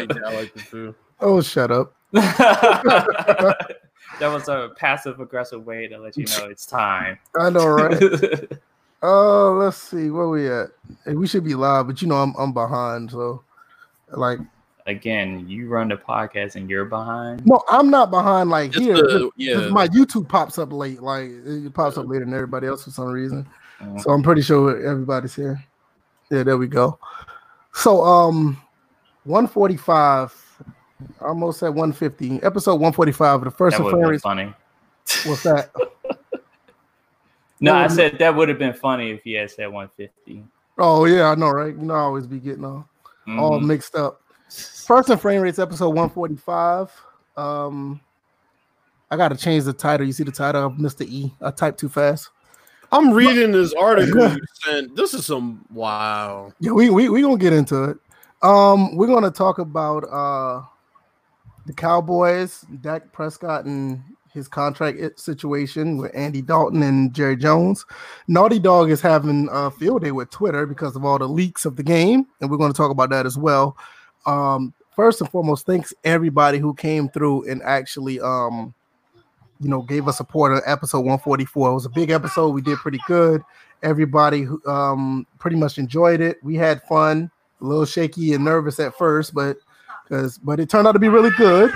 like that. I like it too. Oh, shut up. that was a passive aggressive way to let you know it's time. I know, right? Oh, let's see where we at. Hey, we should be live, but you know I'm I'm behind, so like Again, you run the podcast and you're behind. no, I'm not behind like Just here. the- yeah. my YouTube pops up late, like it pops up later than everybody else for some reason. Uh, So I'm pretty sure everybody's here. Yeah, there we go. So um 145, almost at 150, episode 145 of the first that and would have been Furious. funny. What's that? No, I said that would have been funny if he had said 150. Oh yeah, I know, right? You know, I always be getting all, all Mhm. mixed up. First and frame rates, episode 145. Um, I gotta change the title. You see the title of Mr. E. I typed too fast. I'm reading this article you sent. This is some wow. Yeah, we we we gonna get into it. Um, we're gonna talk about uh the Cowboys, Dak Prescott, and his contract situation with Andy Dalton and Jerry Jones. Naughty Dog is having a field day with Twitter because of all the leaks of the game, and we're going to talk about that as well. Um, first and foremost, thanks everybody who came through and actually um you know gave us support on episode 144. It was a big episode. We did pretty good. Everybody um pretty much enjoyed it. We had fun, a little shaky and nervous at first, but because but it turned out to be really good.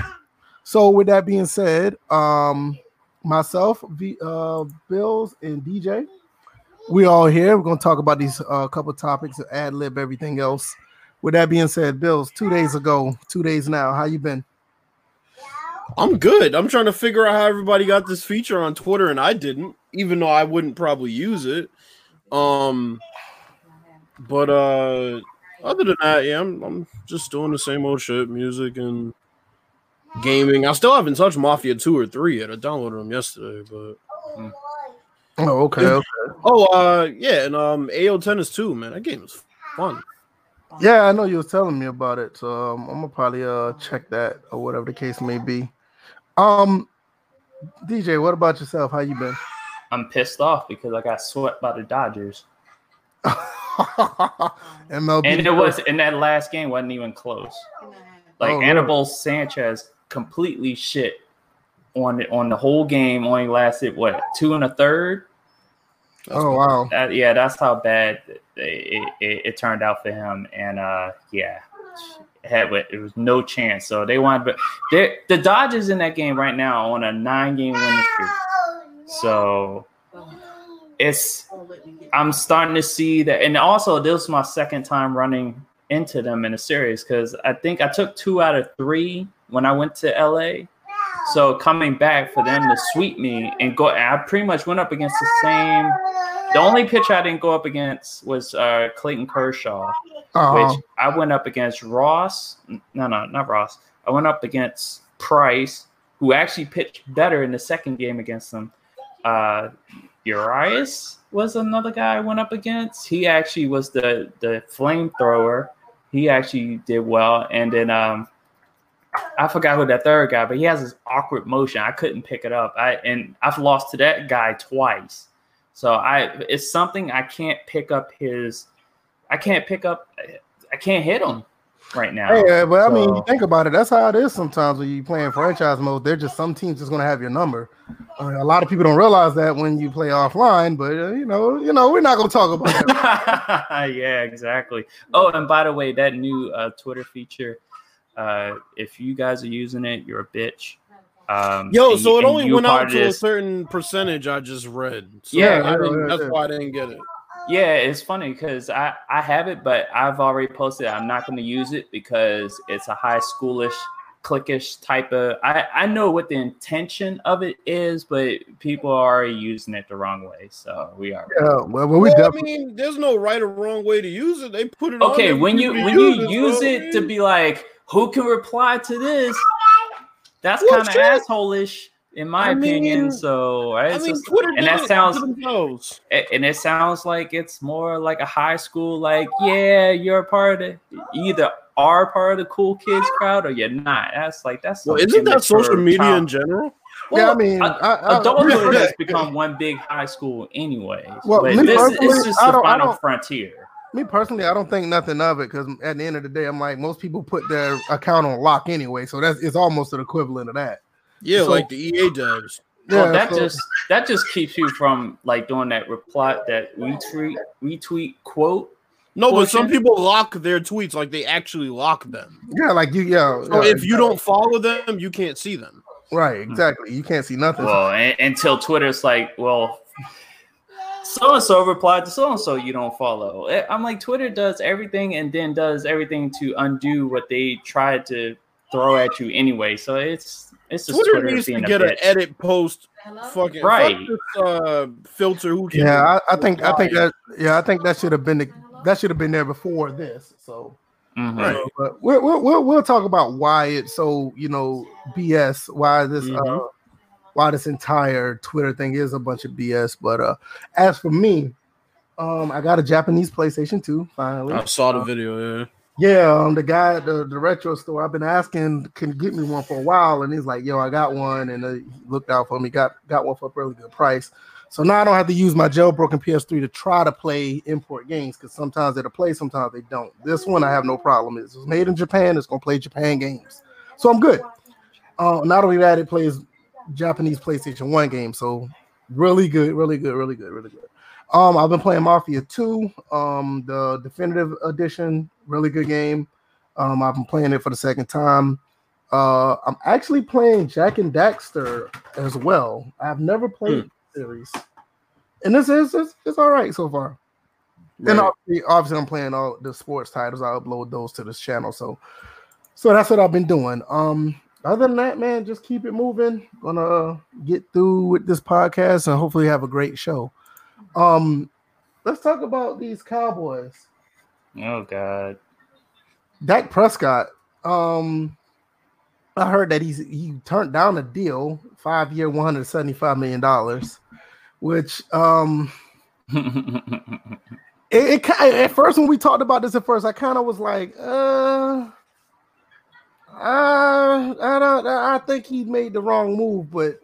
So with that being said, um myself, V uh Bills and DJ, we all here. We're gonna talk about these uh, couple topics, ad lib, everything else. With that being said, Bills, two days ago, two days now, how you been? I'm good. I'm trying to figure out how everybody got this feature on Twitter and I didn't, even though I wouldn't probably use it. Um but uh other than that, yeah, I'm, I'm just doing the same old shit, music and gaming. I still haven't touched Mafia 2 or 3 yet. I downloaded them yesterday, but Oh, okay. okay. oh uh yeah, and um AO Tennis 2, man. That game is fun. Yeah, I know you was telling me about it, so um, I'm gonna probably uh check that or whatever the case may be. Um, DJ, what about yourself? How you been? I'm pissed off because I got swept by the Dodgers. MLB, And it was in that last game wasn't even close. Like Oh, really? Anibal Sanchez completely shit on the, on the whole game. Only lasted what two and a third. Oh wow. That, yeah, that's how bad it, it, it, it turned out for him. And uh, yeah, it had it was no chance. So they wanted, but they the Dodgers in that game right now on a nine game winning streak. So it's I'm starting to see that, and also this is my second time running into them in a series because I think I took two out of three when I went to LA. So coming back for them to sweep me and go, I pretty much went up against the same. The only pitcher I didn't go up against was uh, Clayton Kershaw, Oh, which I went up against Ross. No, no, not Ross. I went up against Price, who actually pitched better in the second game against them. Uh, Urias was another guy I went up against. He actually was the the flamethrower. He actually did well, and then um, I forgot who that third guy, but he has this awkward motion. I couldn't pick it up. I and I've lost to that guy twice. So I it's something I can't pick up his. I can't pick up. I can't hit him right now. Hey, but I mean, you think about it. That's how it is sometimes when you playing franchise mode. They're just some teams just gonna have your number. Uh, a lot of people don't realize that when you play offline, but uh, you know, you know, we're not gonna talk about that. yeah, exactly. Oh, and by the way, that new uh, Twitter feature, uh, if you guys are using it, you're a bitch. Um, Yo, so you- it only went part out to a certain percentage I just read. So Yeah, I yeah, didn't- yeah, that's yeah. why I didn't get it. Yeah, it's funny because I I have it, but I've already posted. I'm not going to use it because it's a high schoolish, cliquish type of. I I know what the intention of it is, but people are already using it the wrong way. So we are. Yeah, well, well we Well, I mean, there's no right or wrong way to use it. They put it Okay, there when you when you use so, I it to be like, who can reply to this? That's Well, kind of sure. asshole-ish in my I opinion. mean- So I mean, just- Twitter and that it sounds to and it sounds like it's more like a high school like yeah you're a part of the either are part of the cool kids crowd or you're not that's like that's Well, isn't that social media child- in general? yeah, I Well, mean, a- I, I, adulthood has become one big high school anyway Well, but me this personally, it's just the final frontier Me personally, I don't think nothing of it because at the end of the day, I'm like most people put their account on lock anyway, so that's it's almost an equivalent of that. Yeah, So- like the EA does. Well, Yeah, that so- just that just keeps you from like doing that reply that retweet retweet quote. No, but some people lock their tweets like they actually lock them. yeah, like you, yeah. So yeah, if you don't follow them, you can't see them. right, exactly, you can't see nothing. Well, a- until Twitter's like, well, so and so replied to so and so you don't follow. Eh, I'm like, Twitter does everything and then does everything to undo what they tried to throw at you anyway. So it's it's just Twitter Twitter, needs to get an edit post fucking Right. fuck this, uh, filter. Who can yeah, I, I think I think that yeah, I think that should have been the, that should have been there before this. So, Mhm. Right. but we'll, we'll we'll we'll talk about why it's so you know BS. Why this uh Mhm. why this entire Twitter thing is a bunch of BS. But uh, as for me, um, I got a Japanese PlayStation 2 finally. I saw the video. Yeah. Yeah, um, the guy at the, the retro store, I've been asking, can get me one for a while, and he's like, "Yo, I got one," and uh, he looked out for me, got got one for a really good price. So now I don't have to use my jailbroken PS3 to try to play import games because sometimes it'll play, sometimes they don't. This one I have no problem. It's made in Japan. It's gonna play Japan games, so I'm good. Uh, not only that, it plays Japanese PlayStation One games, so really good, really good, really good, really good. Um, I've been playing Mafia 2, um, the definitive edition, really good game. Um, I've been playing it for the second time. Uh, I'm actually playing Jak and Daxter as well. I've never played the series, and this is it's, it's all right so far. And obviously, obviously, I'm playing all the sports titles. I upload those to this channel, so so that's what I've been doing. Um, other than that, man, just keep it moving. Gonna uh, get through with this podcast and hopefully have a great show. Um, let's talk about these Cowboys. Oh God. Dak Prescott. Um, I heard that he's he turned down a deal, five year, one hundred seventy five million dollars, which um it, it at first when we talked about this at first, I kind of was like, uh, uh, I don't, I think he made the wrong move, but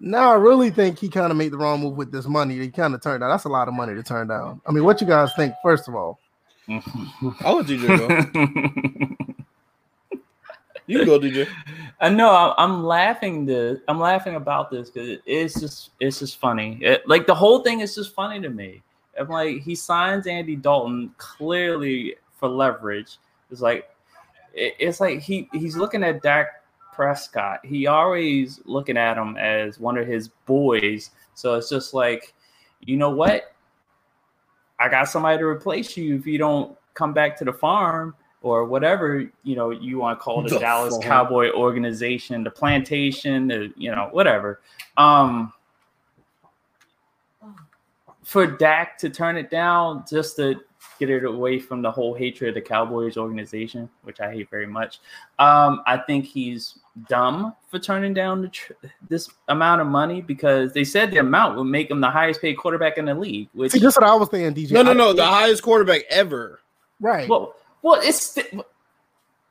now I really think he kind of made the wrong move with this money. He kind of turned down. That's a lot of money to turn down. I mean, what you guys think? First of all, I'll let DJ go. You can go, DJ. I know I- I'm laughing this. I'm laughing about this because it's just it's just funny. It- like the whole thing is just funny to me. I'm like he signs Andy Dalton clearly for leverage. It's like it- it's like he he's looking at Dak Prescott. He always looking at him as one of his boys. So it's just like, you know what? I got somebody to replace you if you don't come back to the farm or whatever you know you want to call the, The Dallas farm. Cowboy organization, the plantation, the you know whatever. Um, for Dak to turn it down just to get it away from the whole hatred of the Cowboys organization, which I hate very much. Um, I think he's dumb for turning down the tr- this amount of money because they said the amount would make him the highest paid quarterback in the league. Which see, this is what I was saying, DJ. No, no, I- no. The highest quarterback ever. right. well, well, it's. st-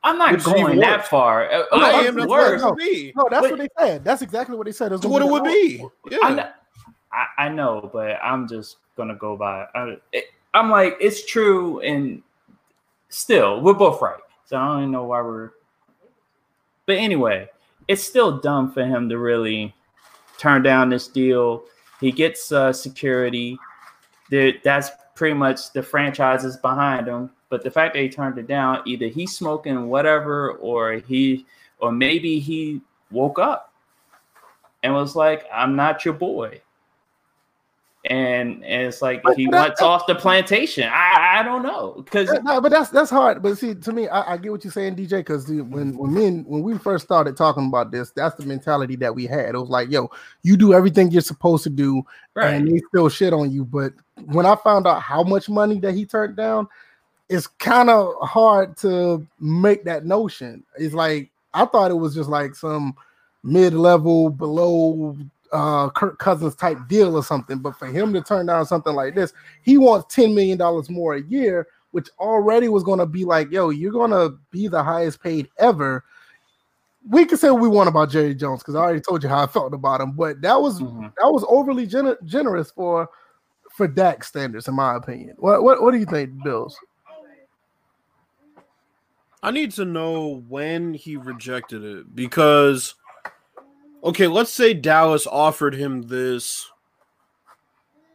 I'm not Which going that worse. far. Uh, I am. That's worse. what it would be. No, that's Wait. what they said. That's exactly what they said. It's That's what it would be. I, Yeah. kn- I, I know, but I'm just gonna go by. I, it, I'm like, it's true, and still, we're both right. So I don't even know why we're. But anyway, it's still dumb for him to really turn down this deal. He gets uh, security. There, that's pretty much the franchises behind him. But the fact that he turned it down, either he's smoking whatever, or he, or maybe he woke up and was like, "I'm not your boy." And, and it's like But he that- went off the plantation. I I don't know because no, but that's that's hard. But see, to me, I, I get what you're saying, DJ. Because when when me and when we first started talking about this, that's the mentality that we had. It was like, yo, you do everything you're supposed to do, right. and they still shit on you. But when I found out how much money that he turned down, it's kind of hard to make that notion. It's like I thought it was just like some mid-level below uh Kirk Cousins type deal or something. But for him to turn down something like this, he wants $10 million more a year, which already was gonna be like, yo, you're gonna be the highest paid ever. We can say what we want about Jerry Jones because I already told you how I felt about him, but that was Mhm. that was overly gener- generous for for Dak standards, in my opinion. What what what do you think, Bills? I need to know when he rejected it because okay, let's say Dallas offered him this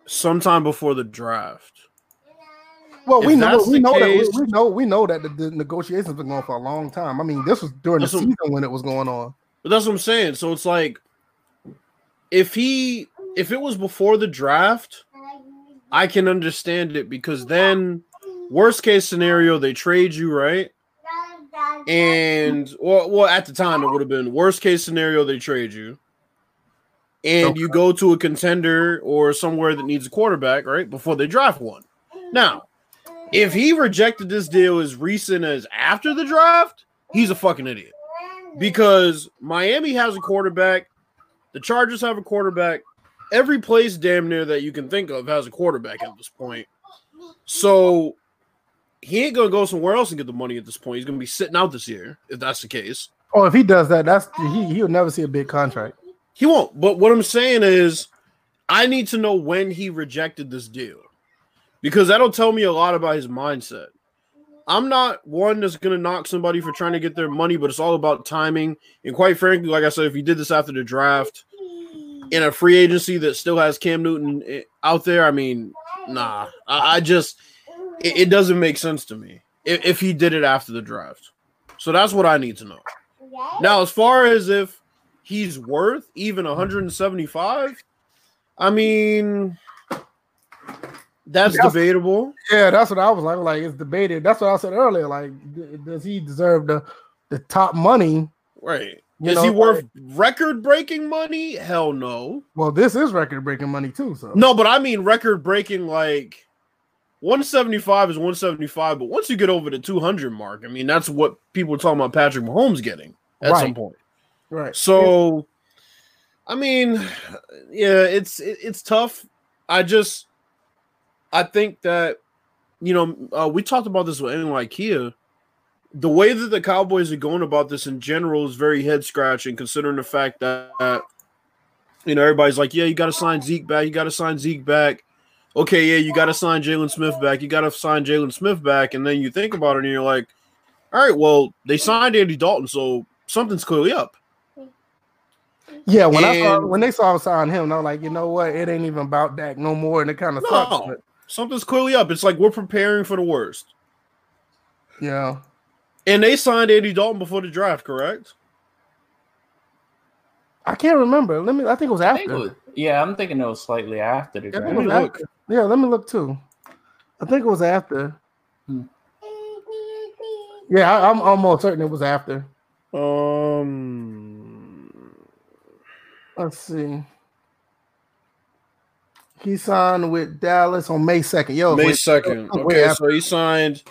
sometime before the draft. Well, If we know we know that we, we know we know that the, the negotiations been going for a long time. I mean, this was during the That's what- season when it was going on. But that's what I'm saying. So it's like if he if it was before the draft, I can understand it because then worst case scenario they trade you, right? And well, well at the time it would have been worst case scenario they trade you. And you go to a contender or somewhere that needs a quarterback, right? Before they draft one. Now, if he rejected this deal as recent as after the draft, he's a fucking idiot because Miami has a quarterback, the Chargers have a quarterback, every place damn near that you can think of has a quarterback at this point. So he ain't gonna go somewhere else and get the money at this point. He's gonna be sitting out this year if that's the case. Oh, if he does that, that's he he'll never see a big contract. He won't. But what I'm saying is, I need to know when he rejected this deal because that'll tell me a lot about his mindset. I'm not one that's going to knock somebody for trying to get their money, but it's all about timing. And quite frankly, like I said, if he did this after the draft in a free agency that still has Cam Newton eh, out there, I mean, nah, I, I just, it, it doesn't make sense to me if, if he did it after the draft. So that's what I need to know. Now, as far as if he's worth even 175, I mean, that's That's- debatable. Yeah, that's what I was like. Like it's debated. That's what I said earlier. Like, d- does he deserve the the top money? Right. You Is know, he worth record breaking money? Hell no. Well, this is record breaking money too. So No, but I mean record breaking like 175 is 175, but once you get over the 200 mark, I mean that's what people are talking about Patrick Mahomes getting at some point. right. So I mean, yeah, it's it, it's tough. I just I think that you know, uh, we talked about this with IKEA. The way that the Cowboys are going about this in general is very head scratching, considering the fact that you know everybody's like, yeah, you got to sign Zeke back, you got to sign Zeke back. Okay, yeah, you got to sign Jaylon Smith back, you got to sign Jaylon Smith back, and then you think about it and you're like, all right, well, they signed Andy Dalton, so something's clearly up. Yeah, when I saw when they saw us sign him, I was like, you know what? It ain't even about Dak no more, and it kind of sucks. But, Something's clearly up. It's like we're preparing for the worst. yeah, And they signed Andy Dalton before the draft, correct? I can't remember. Let me. I think it was I think it after. Was- yeah, I'm thinking it was slightly after the Yeah, draft. think Let me look. Yeah, let me look too. I think it was after. Hmm. Yeah, I, I'm almost certain it was after. Um, Let's see. He signed with Dallas on May second. Yo, May second. that Okay, after. so he signed.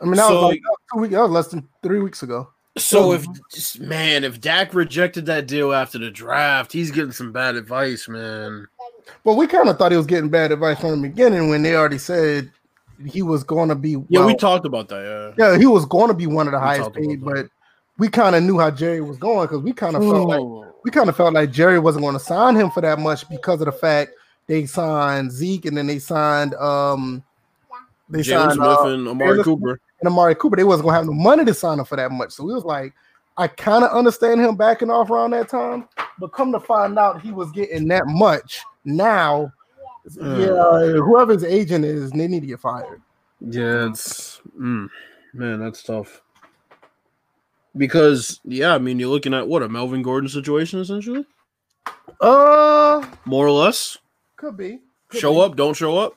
I mean, that so- was like that was two weeks. That was less than three weeks ago. So if man, if Dak rejected that deal after the draft, he's getting some bad advice, man. But we kind of thought he was getting bad advice from the beginning when they already said he was going to be. Yeah, we talked about that. Yeah. Yeah, he was going to be one of the We highest paid, but we kind of knew how Jerry was going because we kind of felt like we kind of felt like Jerry wasn't going to sign him for that much because of the fact they signed Zeke and then they signed um they Jaylon signed Smith uh, and Amari Cooper. And Amari Cooper. They wasn't to have no money to sign him for that much, so we was like, I kind of understand him backing off around that time, but come to find out he was getting that much now. Yeah, whoever his agent is, they need to get fired. Yeah, it's mm, man, that's tough. Because yeah, I mean, you're looking at what a Melvin Gordon situation essentially, Uh, more or less. could be. Could show be. up, don't show up.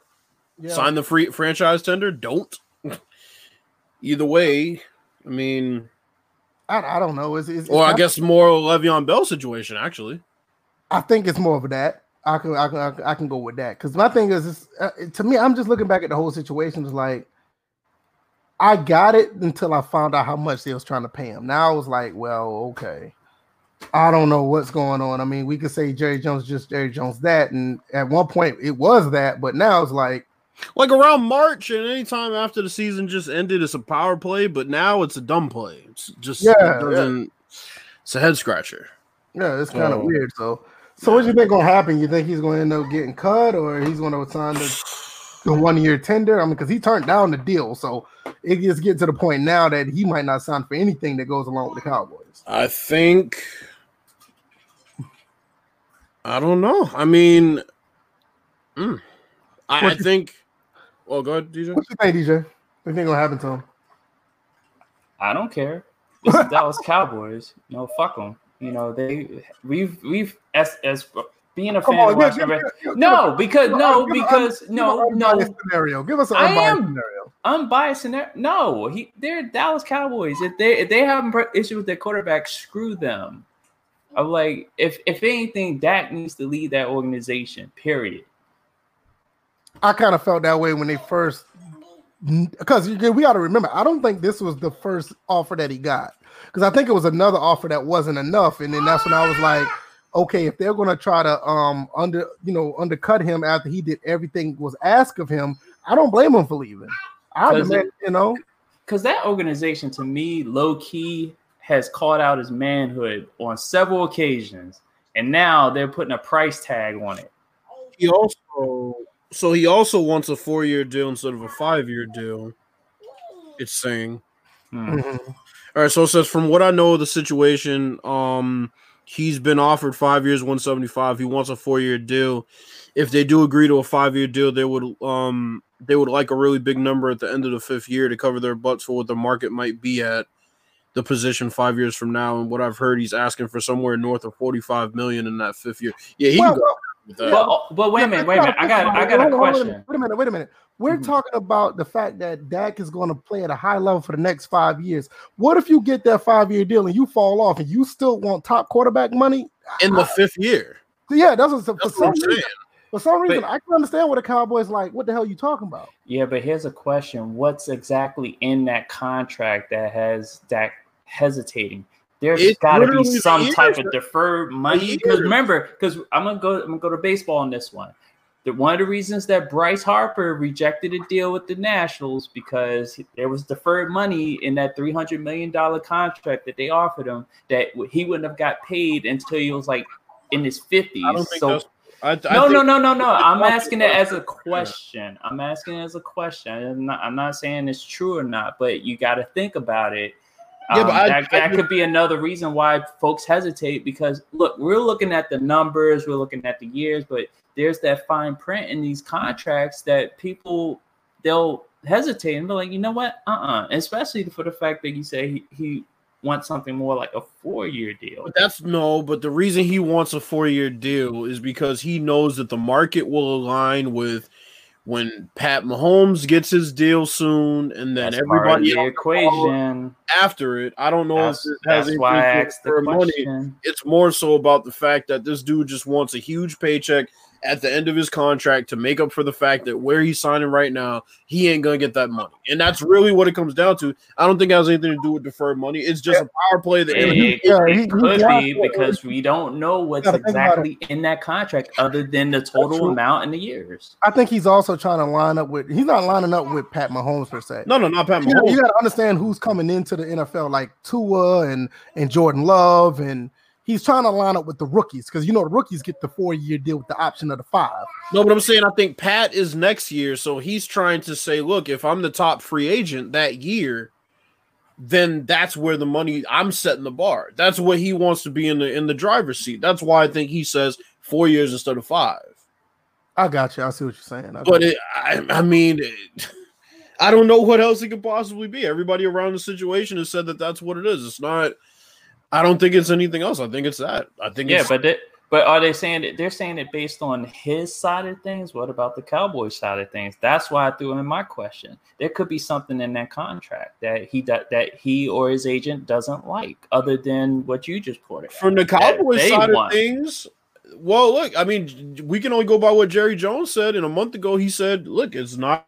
Yeah. Sign the free franchise tender, don't. Either way, I mean, I, I don't know. It's, or I guess more Le'Veon Bell situation actually. I think it's more of that. I can I can I can, I can go with that because my thing is, is uh, to me, I'm just looking back at the whole situation. It's like I got it until I found out how much they was trying to pay him. Now I was like, well, okay. I don't know what's going on. I mean, we could say Jerry Jones just Jerry Jones that, and at one point it was that, but now it's like, Like around March and anytime after the season just ended, it's a power play, but now it's a dumb play. It's just Yeah, it doesn't. It's a head scratcher. yeah, it's kind of Oh. weird. So, So what do you think gonna happen? You think he's gonna end up getting cut, or he's gonna sign the, the one year tender? I mean, because he turned down the deal, so it just get to the point now that he might not sign for anything that goes along with the Cowboys. I think. I don't know. I mean, mm, I, I think. Well, go ahead, DJ. What you think, DJ? What you think gonna happen to him? I don't care. This is Dallas Cowboys. You know, fuck them. You know, they we've we've as as being a Come fan on, of give- give- give- give no, because give- no, give- give- because give no, an no, unbiased scenario. Give us an unbiased I am. scenario. unbiased in there. No, he they're Dallas Cowboys. If they if they have an issue with their quarterback, screw them. I'm like, if if anything, Dak needs to lead that organization. Period. I kind of felt that way when they first, because we got to remember, I don't think this was the first offer that he got, because I think it was another offer that wasn't enough, and then that's when I was like, okay, if they're gonna try to um under you know undercut him after he did everything was asked of him, I don't blame him for leaving. I 'Cause demand, you know, Because that organization, to me, low key has called out his manhood on several occasions, and now they're putting a price tag on it. He also, so he also wants a four-year deal instead of a five-year deal. It's saying. Hmm. Mhm. All right, so it says from what I know of the situation, um, he's been offered five years, one seventy five. He wants a four year deal. If they do agree to a five year deal, they would um they would like a really big number at the end of the fifth year to cover their butts for what the market might be at the position five years from now. And what I've heard, he's asking for somewhere north of forty five million in that fifth year. Yeah, he Well, can go with that. But, but wait a minute, wait a minute. I got I got a Hold on, hold on, question. Wait a minute, wait a minute. We're Mhm. talking about the fact that Dak is going to play at a high level for the next five years. What if you get that five year deal and you fall off and you still want top quarterback money? in the fifth year. Yeah, that's what, for That's some what I'm saying. reason. For some reason, But- I can understand what the Cowboys like. What the hell are you talking about? Yeah, but here's a question: What's exactly in that contract that has Dak hesitating? There's got to be some type of deferred money. Because remember, because I'm gonna go, I'm gonna go to baseball on this one. The, one of the reasons that Bryce Harper rejected a deal with the Nationals because there was deferred money in that 300 million dollar contract that they offered him that he wouldn't have got paid until he was like in his 50s. I don't think so. I, I no, no, no, no, no. I'm asking it as a question. I'm asking it as a question. I'm not, I'm not saying it's true or not, but you got to think about it. Yeah, but Um, I- that, I that could be another reason why folks hesitate because look, we're looking at the numbers, we're looking at the years, but there's that fine print in these contracts that people they'll hesitate and be like, you know what, uh, uh Especially for the fact that you say he, he wants something more like a four year deal. But that's no, but the reason he wants a four year deal is because he knows that the market will align with when Pat Mahomes gets his deal soon, and then That's everybody the equation. after it. I don't know That's, if it has that's why I anything to do with money. It's more so about the fact that this dude just wants a huge paycheck at the end of his contract to make up for the fact that where he's signing right now, he ain't gonna get that money, and that's really what it comes down to. I don't think it has anything to do with deferred money. It's just a power play that It, Yeah, it he- he could got be it. because we don't know what's Gotta think about exactly in that contract other than the total amount in the years. I think he's also trying to line up with. He's not lining up with Pat Mahomes per se. no, no, not Pat you, know, Mahomes. you got to understand who's coming into the NFL, like Tua and and Jordan Love, and he's trying to line up with the rookies because you know the rookies get the four year deal with the option of the five. No, but I'm saying I think Pat is next year, so he's trying to say, look, if I'm the top free agent that year, then that's where the money I'm setting the bar. That's what he wants to be in the in the driver's seat. That's why I think he says four years instead of five. I got you. I see what you're saying. I But it, I, I mean, it, I don't know what else it could possibly be. Everybody around the situation has said that that's what it is. It's not. I don't think it's anything else. I think it's that. I think Yeah, it's, but they, but are they saying it? They're saying it based on his side of things. What about the Cowboys side of things? That's why I threw in my question. There could be something in that contract that he that, that he or his agent doesn't like, other than what you just it. from the Cowboys side want. of things. Well, look, I mean, we can only go by what Jerry Jones said. And a month ago, he said, "Look, it's not,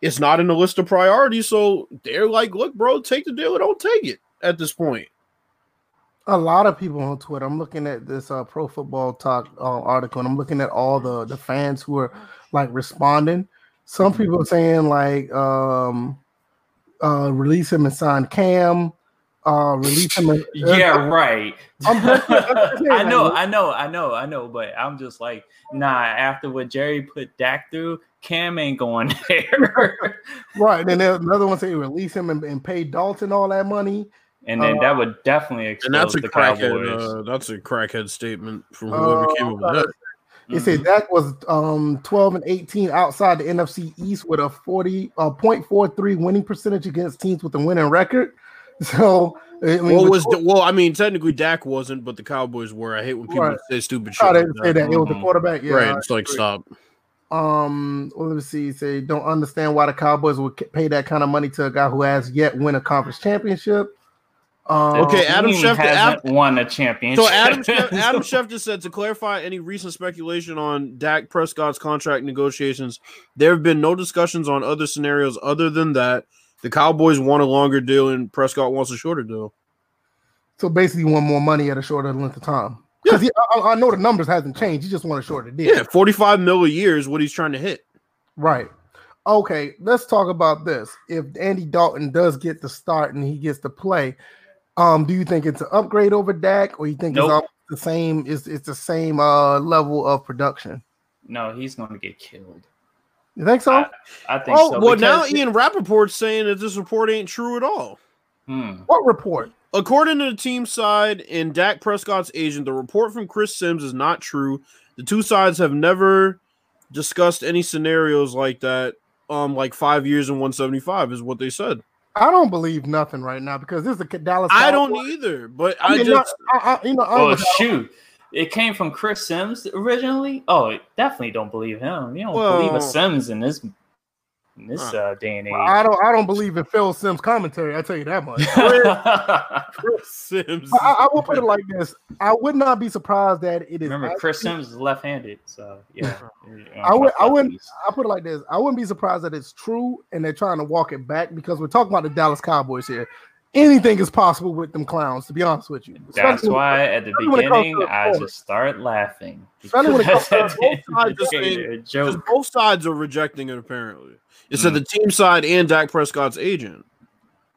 it's not in the list of priorities." So they're like, "Look, bro, take the deal or don't take it." At this point, a lot of people on Twitter. I'm looking at this uh, Pro Football Talk uh, article, and I'm looking at all the the fans who are like responding. Some people are saying like um, uh, release him and sign Cam. uh release him. in- Yeah, right. I'm I'm saying, I know, I know, I know, I know, but I'm just like, nah. After what Jerry put Dak through, Cam ain't going there. right. And then another one say release him and, and pay Dalton all that money. And then that would definitely expose And that's a the crackhead. Cowboys. Uh, that's a crackhead statement from whoever Uh, came up with that. It Mhm. said that was um 12 and 18 outside the NFC East with a 40 uh 0.43 winning percentage against teams with a winning record. So I mean, Well, was the, well, I mean, technically Dak wasn't, but the Cowboys were. I hate when people Right. say stupid shit. try to Like say that. that it was the Mhm. quarterback. Yeah, right? It's like agree. stop. Um, well, let me see. Say don't understand why the Cowboys would pay that kind of money to a guy who has yet win a conference championship. Um, Okay, The Adam Schefter- hasn't won a championship. So Adam Schef- Adam Schefter said to clarify any recent speculation on Dak Prescott's contract negotiations, there have been no discussions on other scenarios other than that. The Cowboys want a longer deal and Prescott wants a shorter deal. So basically, you want more money at a shorter length of time. Because I, I know the numbers hasn't changed. You just want a shorter deal. Yeah, forty-five mil a year is what he's trying to hit. Right. Okay, let's talk about this. If Andy Dalton does get the start and he gets to play, um, do you think it's an upgrade over Dak, or you think Nope. it's all the same? Is it's the same uh level of production? no, he's going to get killed. You think so? I, I think Oh so. well, now Ian Rapoport's saying that this report ain't true at all. Hmm. what report? According to the team side and Dak Prescott's agent, the report from Chris Sims is not true. The two sides have never discussed any scenarios like that. Um, like five years and one seventy five is what they said. I don't believe nothing right now because this is a Dallas. I don't either, but I I, mean, just not- I, I, you know, I Oh shoot! It came from Chris Sims originally. Oh, definitely don't believe him. You don't Well- believe a Sims in this in this uh, day and age. I don't. I don't believe in Phil Sims commentary. I tell you that much. Chris Sims. I, I will put it like this: I would not be surprised that it is. Remember, Chris actually- Sims is left-handed, so yeah. I would. I wouldn't. I put it like this: I wouldn't be surprised that it's true and they're trying to walk it back because we're talking about the Dallas Cowboys here. Anything is possible with them clowns. To be honest with you, That's Especially- why at the especially when it beginning I just start laughing. Especially when it comes to both sides are saying- Because both sides are rejecting it. Apparently, It's said Mm. the team side and Dak Prescott's agent.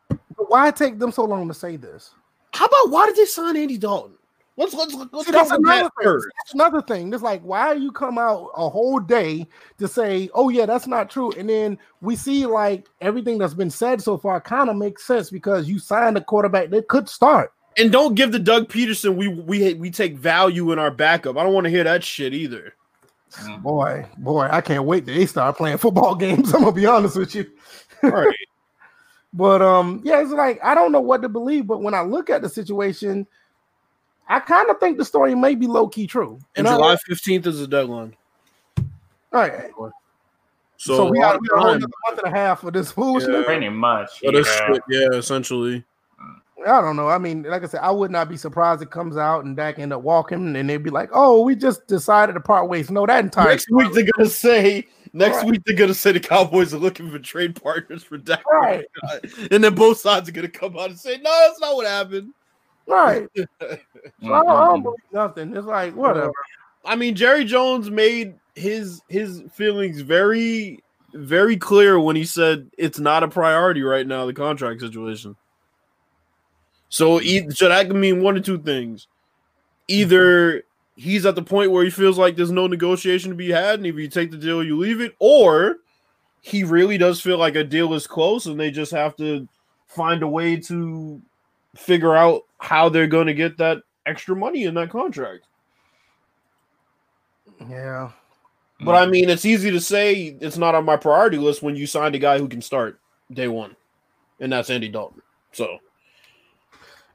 But why take them so long to say this? How about why did they sign Andy Dalton? Let's let's let's See, that's another that thing. That's another thing. It's like, why you come out a whole day to say, "Oh yeah, that's not true," and then we see like everything that's been said so far kind of makes sense because you signed a quarterback that could start. And don't give the Doug Pederson we we we take value in our backup. I don't want to hear that shit either. Mm. Boy, boy, I can't wait till they start playing football games. I'm gonna be honest with you. Right. But um, yeah, it's like I don't know what to believe. But when I look at the situation, I kind of think the story may be low key true. And I- July fifteenth is the deadline. all right. So, So, we a got, lot of got a whole time. another month and a half of this foolishness. Pretty much. Yeah. shit, yeah, essentially. I don't know. I mean, like I said, I would not be surprised it comes out and Dak end up walking, and they'd be like, "Oh, we just decided to part ways." No, that entire Next week they're gonna say. Next Right. week they're gonna say the Cowboys are looking for trade partners for Dak, Right. And then both sides are gonna come out and say, "No, that's not what happened." Right. So mm-hmm. I, don't, I don't believe nothing. It's like whatever. I mean, Jerry Jones made his his feelings very very clear when he said it's not a priority right now the contract situation. So, e- so that can mean one or two things: either he's at the point where he feels like there's no negotiation to be had, and if you take the deal, you leave it, or he really does feel like a deal is close, and they just have to find a way to figure out how they're going to get that extra money in that contract. Yeah. But I mean, it's easy to say it's not on my priority list when you signed a guy who can start day one, and that's Andy Dalton. So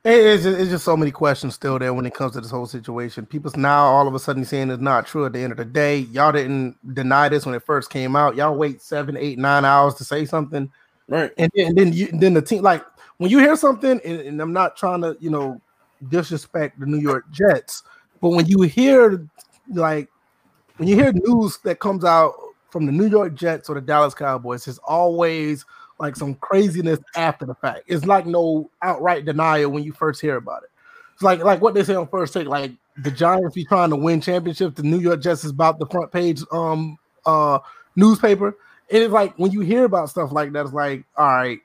It's just, it's just so many questions still there when it comes to this whole situation. People's now all of a sudden saying it's not true at the end of the day. Y'all didn't deny this when it first came out. Y'all wait seven, eight, nine hours to say something. right, and then, and then you then the team like when you hear something and, and i'm not trying to you know disrespect the new york jets but when you hear like when you hear news that comes out from the new york jets or the dallas cowboys it's always like some craziness after the fact. It's like no outright denial when you first hear about it. It's like like what they say on first take like the giants be trying to win championships the new york jets is about the front page um uh newspaper. And it's like when you hear about stuff like that, it's like, all right,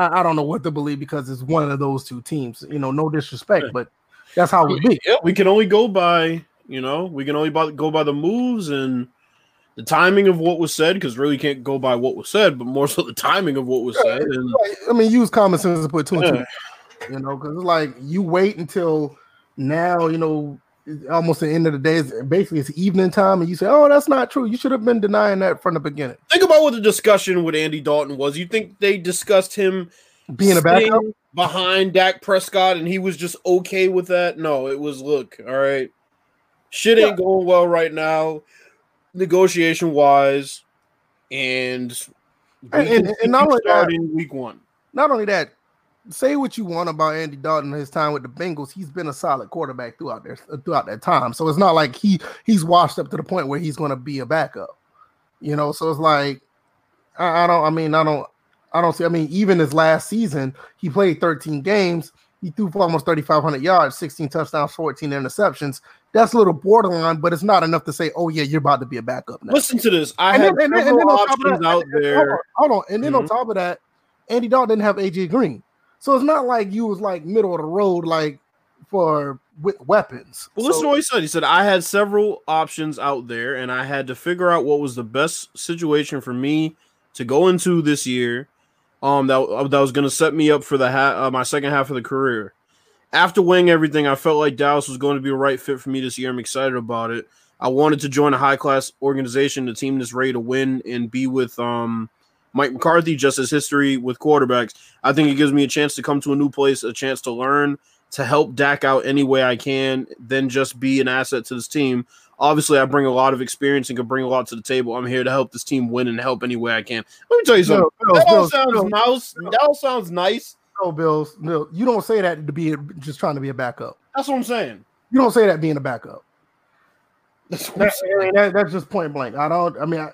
I, I don't know what to believe because it's one of those two teams. You know, no disrespect, but that's how it would be. Yeah, we can only go by you know we can only by, go by the moves and the timing of what was said because really can't go by what was said, but more so the timing of what was said. And I mean, use common sense to put two and yeah, two. You know, because it's like you wait until now. You know, almost the end of the day. It's, basically, it's evening time, and you say, "Oh, that's not true. You should have been denying that from the beginning." think about what the discussion with Andy Dalton was. You think they discussed him Being a backup, behind Dak Prescott and he was just okay with that? No, it was look, all right. Shit ain't going well right now, negotiation wise, and And- and- and not only that- week one. not only that, say what you want about Andy Dalton and his time with the Bengals, he's been a solid quarterback throughout there throughout that time. So it's not like he he's washed up to the point where he's going to be a backup. You know, so it's like I, I don't. I mean, I don't. I don't see. I mean, even his last season, he played 13 games. He threw for almost 3,500 yards, 16 touchdowns, 14 interceptions. That's a little borderline, but it's not enough to say, "Oh yeah, you're about to be a backup now." Listen to this. I And had then- and and then on options that- out and- and- there. Hold on, hold on. and then on Mhm. top of that, Andy Dalton didn't have AJ Green, so it's not like you was like middle of the road, like for with weapons. Well, listen So- to what he said. He said, I had several options out there, and I had to figure out what was the best situation for me to go into this year. Um, that, uh, that was going to set me up for the ha- uh, my second half of the career. After weighing everything, I felt like Dallas was going to be a right fit for me this year. I'm excited about it. I wanted to join a high class organization, a team that's ready to win and be with um Mike McCarthy, just as history with quarterbacks. I think it gives me a chance to come to a new place, a chance to learn, to help Dak out any way I can, then just be an asset to this team. Obviously, I bring a lot of experience and can bring a lot to the table. I'm here to help this team win and help any way I can. Let me tell you something. Bill, that all sounds Bill, nice. That all sounds nice. no, Bills, no, you don't say that to be a, just trying to be a backup. That's what I'm saying. You don't say that being a backup. That's what I'm That, saying. I mean, that- that's just point blank. I don't. I mean, I,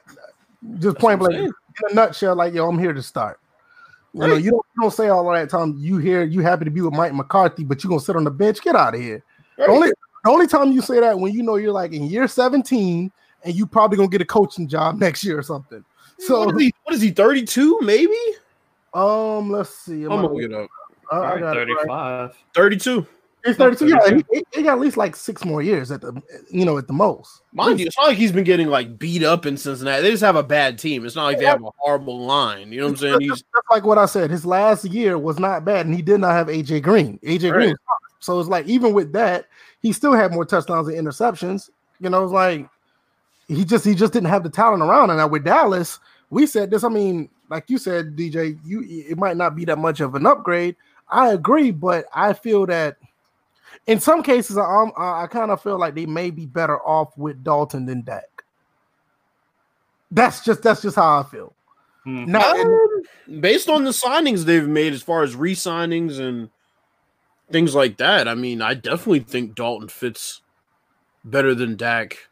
just point what I'm blank in a nutshell. Like, yo, I'm here to start. You know, you don't, you don't say all that time. You here, you happy to be with Mike McCarthy, but you gonna sit on the bench. Get out of here. The only the only time you say that when you know you're like in year 17 and you probably gonna get a coaching job next year or something. So what is he? What is he? 32, maybe? um, let's see. I'm gonna look it up. Uh, I Probably got it right. 35. 32. He's 32. Yeah, 32. he, he got at least like six more years at the you know at the most. Mind you, it's not like he's been getting like beat up in Cincinnati. They just have a bad team. It's not like they have a horrible line. You know what I'm saying? He's Just like what I said, his last year was not bad, and he did not have AJ Green. AJ Right. Green. So it's like even with that, he still had more touchdowns and interceptions. You know, it's like he just he just didn't have the talent around. And now with Dallas, we said this. I mean, like you said, DJ, you it might not be that much of an upgrade. I agree, but I feel that in some cases, I, I, I kind of feel like they may be better off with Dalton than Dak. That's just that's just how I feel. Hmm. Now, Um, based on the signings they've made as far as re-signings and things like that. I mean, I definitely think Dalton fits better than Dak.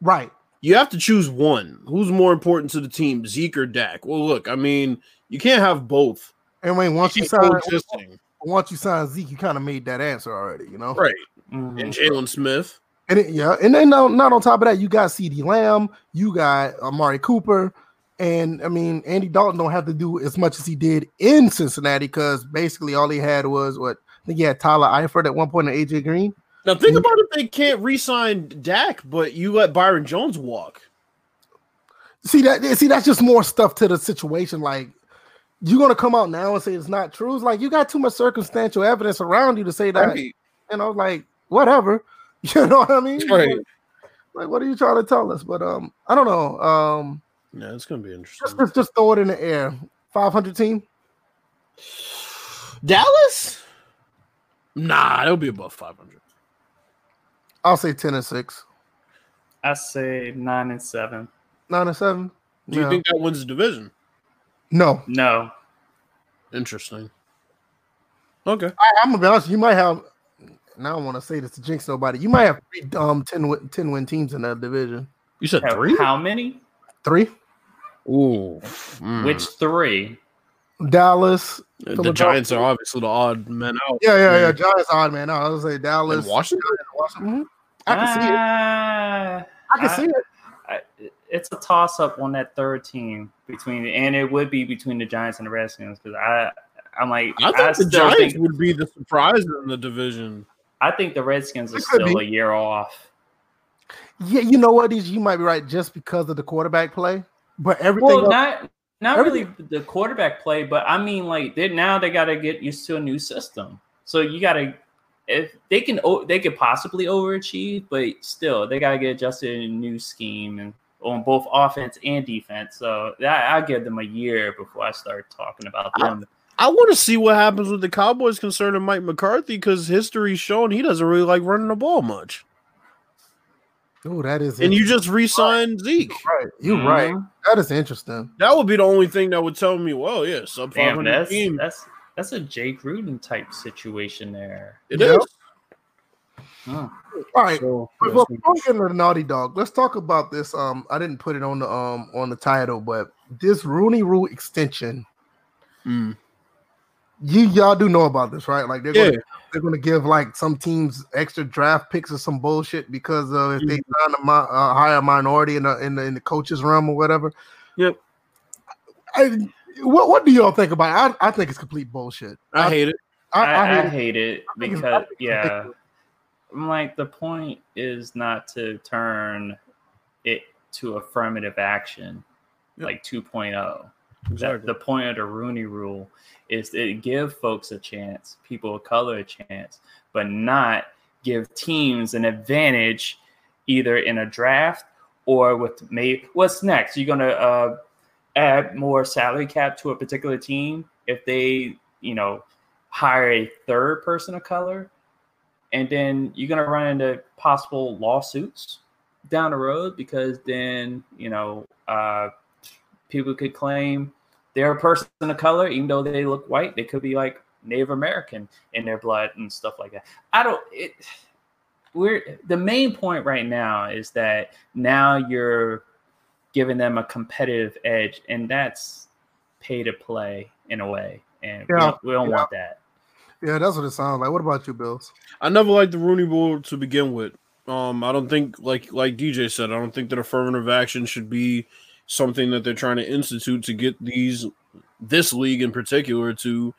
right. You have to choose one. Who's more important to the team, Zeke or Dak? Well, look, I mean, you can't have both. And when once you Ain't sign coexisting. Once you sign Zeke, you kind of made that answer already, you know. right? Mhm. And Jaylon Smith. And it, yeah, and then not, not on top of that, you got CeeDee Lamb, you got Amari Cooper, and I mean Andy Dalton don't have to do as much as he did in Cincinnati because basically all he had was what I think he had Tyler Eifert at one point and AJ Green. Now think about if they can't re-sign Dak, but you let Byron Jones walk. See that? See that's just more stuff to the situation. Like you're gonna come out now and say it's not true. It's like you got too much circumstantial evidence around you to say that. Right. I was like whatever. You know what I mean? Right. Like, like, what are you trying to tell us? But um, I don't know. Um, Yeah, it's gonna be interesting. just, just throw it in the air. Five hundred team. Dallas? Nah, it'll be above 500. I'll say ten and six, I say nine and seven. nine and seven. Do you No. think that wins the division? No, No. Interesting. Okay. I, I'm gonna be honest. You might have. Now I want to say this to jinx nobody. You might have three um 10 win, 10 win teams in that division. You said How, three? how many? Three. Ooh. Mm. Which three? Dallas. the Giants are obviously the odd men out. Yeah, yeah, yeah. Yeah. Giants odd man. out. I was say And Dallas. Washington? Washington. Mhm. I can see it. Ah, I can I- see it. I, it's a toss up on that third team between, and it would be between the Giants and the Redskins because I I'm like, I think I the Giants think would be the surprise in the division. I think the Redskins are still be. a year off. Yeah, you know what? You might be right just because of the quarterback play, but everything. Well, else- not not everything- really the quarterback play, but I mean, like they now they got to get used to a new system. So you got to if they can they could possibly overachieve, but still they got to get adjusted in a new scheme and on both offense and defense. So that I give them a year before I start talking about them. I want to see what happens with the Cowboys concerning Mike McCarthy because history's shown he doesn't really like running the ball much. oh, that is. And you just re-signed Zeke. right. You're right. Mhm. That is interesting. That would be the only thing that would tell me, well, yeah, sub five Damn, hundred that's team. that's that's a Jay Gruden type situation there. It Yep. is. Huh. All right. So, But Before we get into the naughty dog, let's talk about this. Um, I didn't put it on the um on the title, but this Rooney Rule extension. Mm. You y'all do know about this, right? Like they're Yeah. gonna they're gonna give like some teams extra draft picks or some bullshit because uh, if they sign a mi- uh, hire a minority in the in the in the coaches realm or whatever. Yep. I, what what do y'all think about it? I, I think it's complete bullshit. I hate it. I, I, I, I, hate it. hate it I think it's- I because yeah, ridiculous. I'm like the point is not to turn it to affirmative action Yep. like 2.0. That, Exactly. the point of the Rooney Rule is to give folks a chance, people of color a chance, but not give teams an advantage either in a draft or with maybe what's next. You're gonna uh, add more salary cap to a particular team if they, you know, hire a third person of color, and then you're gonna run into possible lawsuits down the road because then you know uh, people could claim they're a person of color even though they look white. They could be like Native American in their blood and stuff like that. I don't. It, we're the main point right now is that now you're giving them a competitive edge, and that's pay to play in a way, and we don't, we don't yeah. want that. Yeah, that's what it sounds like. What about you, Bills? I never liked the Rooney Rule to begin with. Um, I don't think like like DJ said, I don't think that affirmative action should be something that they're trying to institute to get these this league in particular to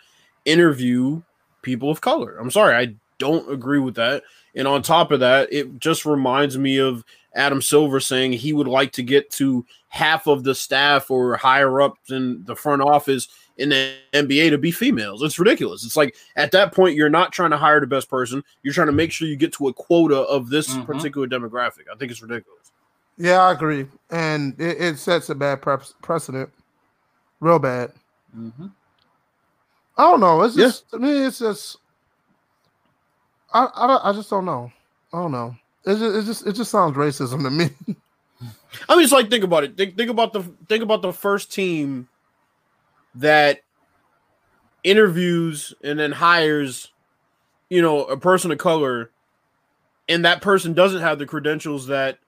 interview people of color. I'm sorry, I don't agree with that. And on top of that, it just reminds me of Adam Silver saying he would like to get to half of the staff or higher ups in the front office in the NBA to be females. It's ridiculous. It's like at that point, you're not trying to hire the best person. You're trying to make sure you get to a quota of this Mhm. particular demographic. I think it's ridiculous. Yeah, I agree, and it, it sets a bad pre- precedent, real bad. hmm I don't know. It's Yeah. just to me. It's just I I, I just don't know. I don't know. It just, it just it just sounds racism to me. I mean, it's like think about it. Think, think about the think about the first team that interviews and then hires, you know, a person of color, and that person doesn't have the credentials that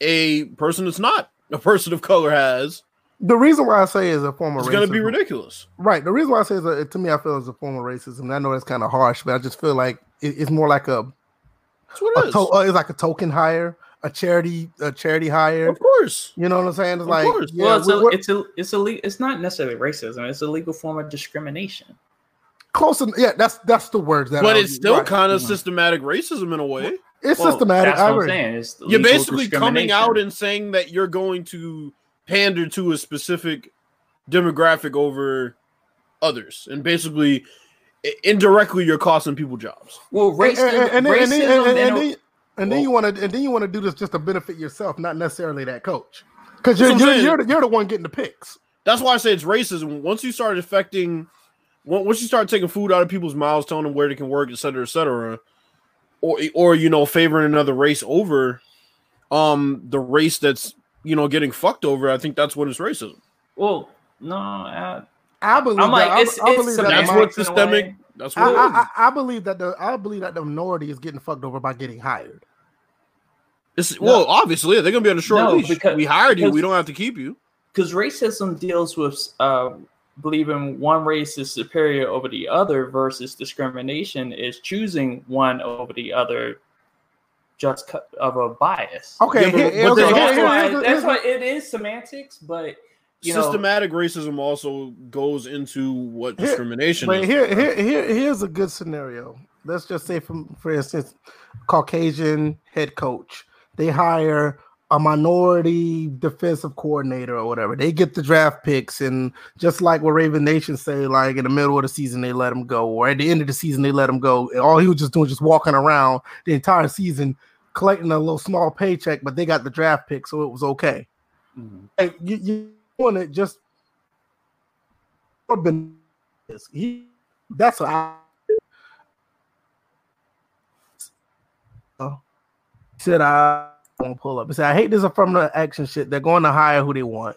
a person that's not a person of color has. the reason why I say is a form of It's going to be ridiculous. Right. The reason why I say is a, to me, I feel it's a form of racism. I know that's kind of harsh, but I just feel like it, it's more like a, That's what a it is. to, uh, it's like a token hire, a charity, a charity hire. of course. You know what I'm saying? It's Of like, course. yeah, well, it's we- a, we're it's a, it's a, le- it's not necessarily racism. It's a legal form of discrimination. close. En- yeah, that's that's the word that. But I it's was- still right. kind of systematic racism in a way. it's Well, systematic. That's I what I'm saying. It's You're basically coming out and saying that you're going to pander to a specific demographic over others, and basically indirectly you're costing people jobs. well, And, racism, and, and, and, then- and, then- racism and, in and a- then, you want to and then you want to do this just to benefit yourself, not necessarily that coach, because you're you're, you're, the, you're the one getting the picks. That's why I say it's racism. Once you start affecting, once you start taking food out of people's mouths, telling them where they can work, et cetera, et cetera, or or you know favoring another race over, um, the race that's you know getting fucked over. I think that's what is racism. well, no, uh, I believe. I'm like, that, I- it's, I, it's believe that That's what systemic. That's what. it is. I, I, I believe that the I believe that the minority is getting fucked over by getting hired. It's, well, obviously they're gonna be on a short No, leash. because- we hired you. We don't have to keep you. because racism deals with uh, believing one race is superior over the other versus discrimination is choosing one over the other just cu- of a bias. Okay, Yeah, here- okay, that's here- why, here's that's why it is semantics, but you know, systematic racism also goes into what Here- discrimination But is. here, here, here, here's a good scenario. Let's just say, from for instance, Caucasian head coach. They hire a minority defensive coordinator or whatever. They get the draft picks, and just like what Raven Nation say, like in the middle of the season they let him go, or at the end of the season they let him go. And all he was just doing, just walking around the entire season, collecting a little small paycheck, but they got the draft pick, so it was okay. Mhm. Hey, you, you want it just been he that's what I Oh. Said I won't pull up. He said I hate this affirmative action shit. They're going to hire who they want.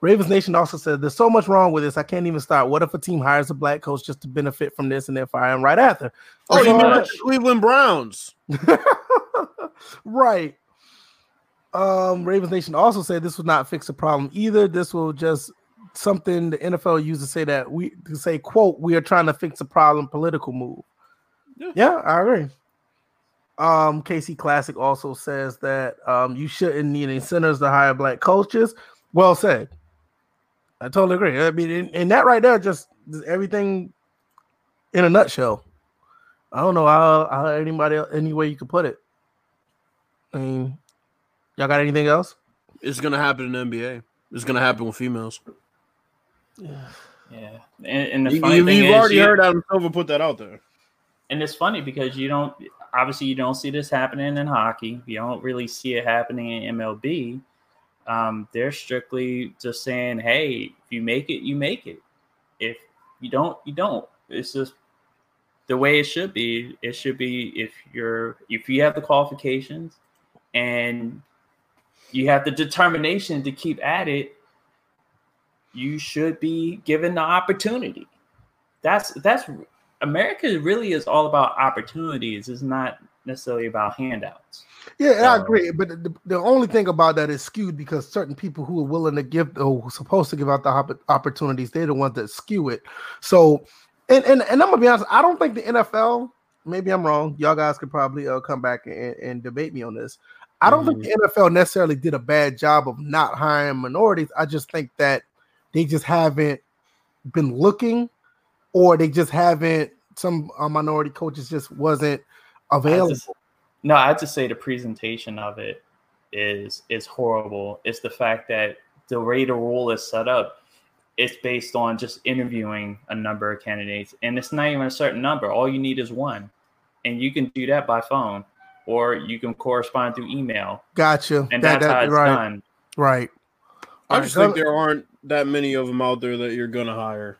Ravens Nation also said there's so much wrong with this. I can't even start. What if a team hires a black coach just to benefit from this and then fire him right after? oh, you mean like the Cleveland Browns? right. Um, Ravens Nation also said this will not fix the problem either. This will just something the NFL used to say that we to say, quote, we are trying to fix the problem, political move. Yeah. Yeah, I agree. Um, KC Classic also says that um you shouldn't need incentives to hire black coaches. Well said. I totally agree. I mean, and, and that right there just is everything in a nutshell. I don't know how, how anybody else, any way you could put it. I mean, y'all got anything else? It's gonna happen in the NBA. It's gonna happen with females. Yeah, and, and the You, funny you, thing have is, already you- heard Adam Silver put that out there. and it's funny because you don't obviously you don't see this happening in hockey. You don't really see it happening in MLB. Um, they're strictly just saying, "Hey, if you make it, you make it. If you don't, you don't." It's just the way it should be. It should be if you're if you have the qualifications and you have the determination to keep at it, you should be given the opportunity. That's that's America really is all about opportunities. It's not necessarily about handouts. Yeah, and I agree. But the, the only thing about that is skewed because certain people who are willing to give or who are supposed to give out the opportunities, they're the ones that skew it. So, and and, and I'm gonna be honest, I don't think the NFL. Maybe I'm wrong. Y'all guys could probably uh, come back and, and debate me on this. I don't think the NFL necessarily did a bad job of not hiring minorities. I just think that they just haven't been looking, or they just haven't. Some uh, minority coaches just wasn't available. just- No, I just say the presentation of it is is horrible. It's the fact that the way the rule is set up, it's based on just interviewing a number of candidates, and it's not even a certain number. All you need is one, and you can do that by phone, or you can correspond through email, Gotcha. and That- that's that- how it's right. done. Right. I just think there aren't that many of them out there that you're gonna hire.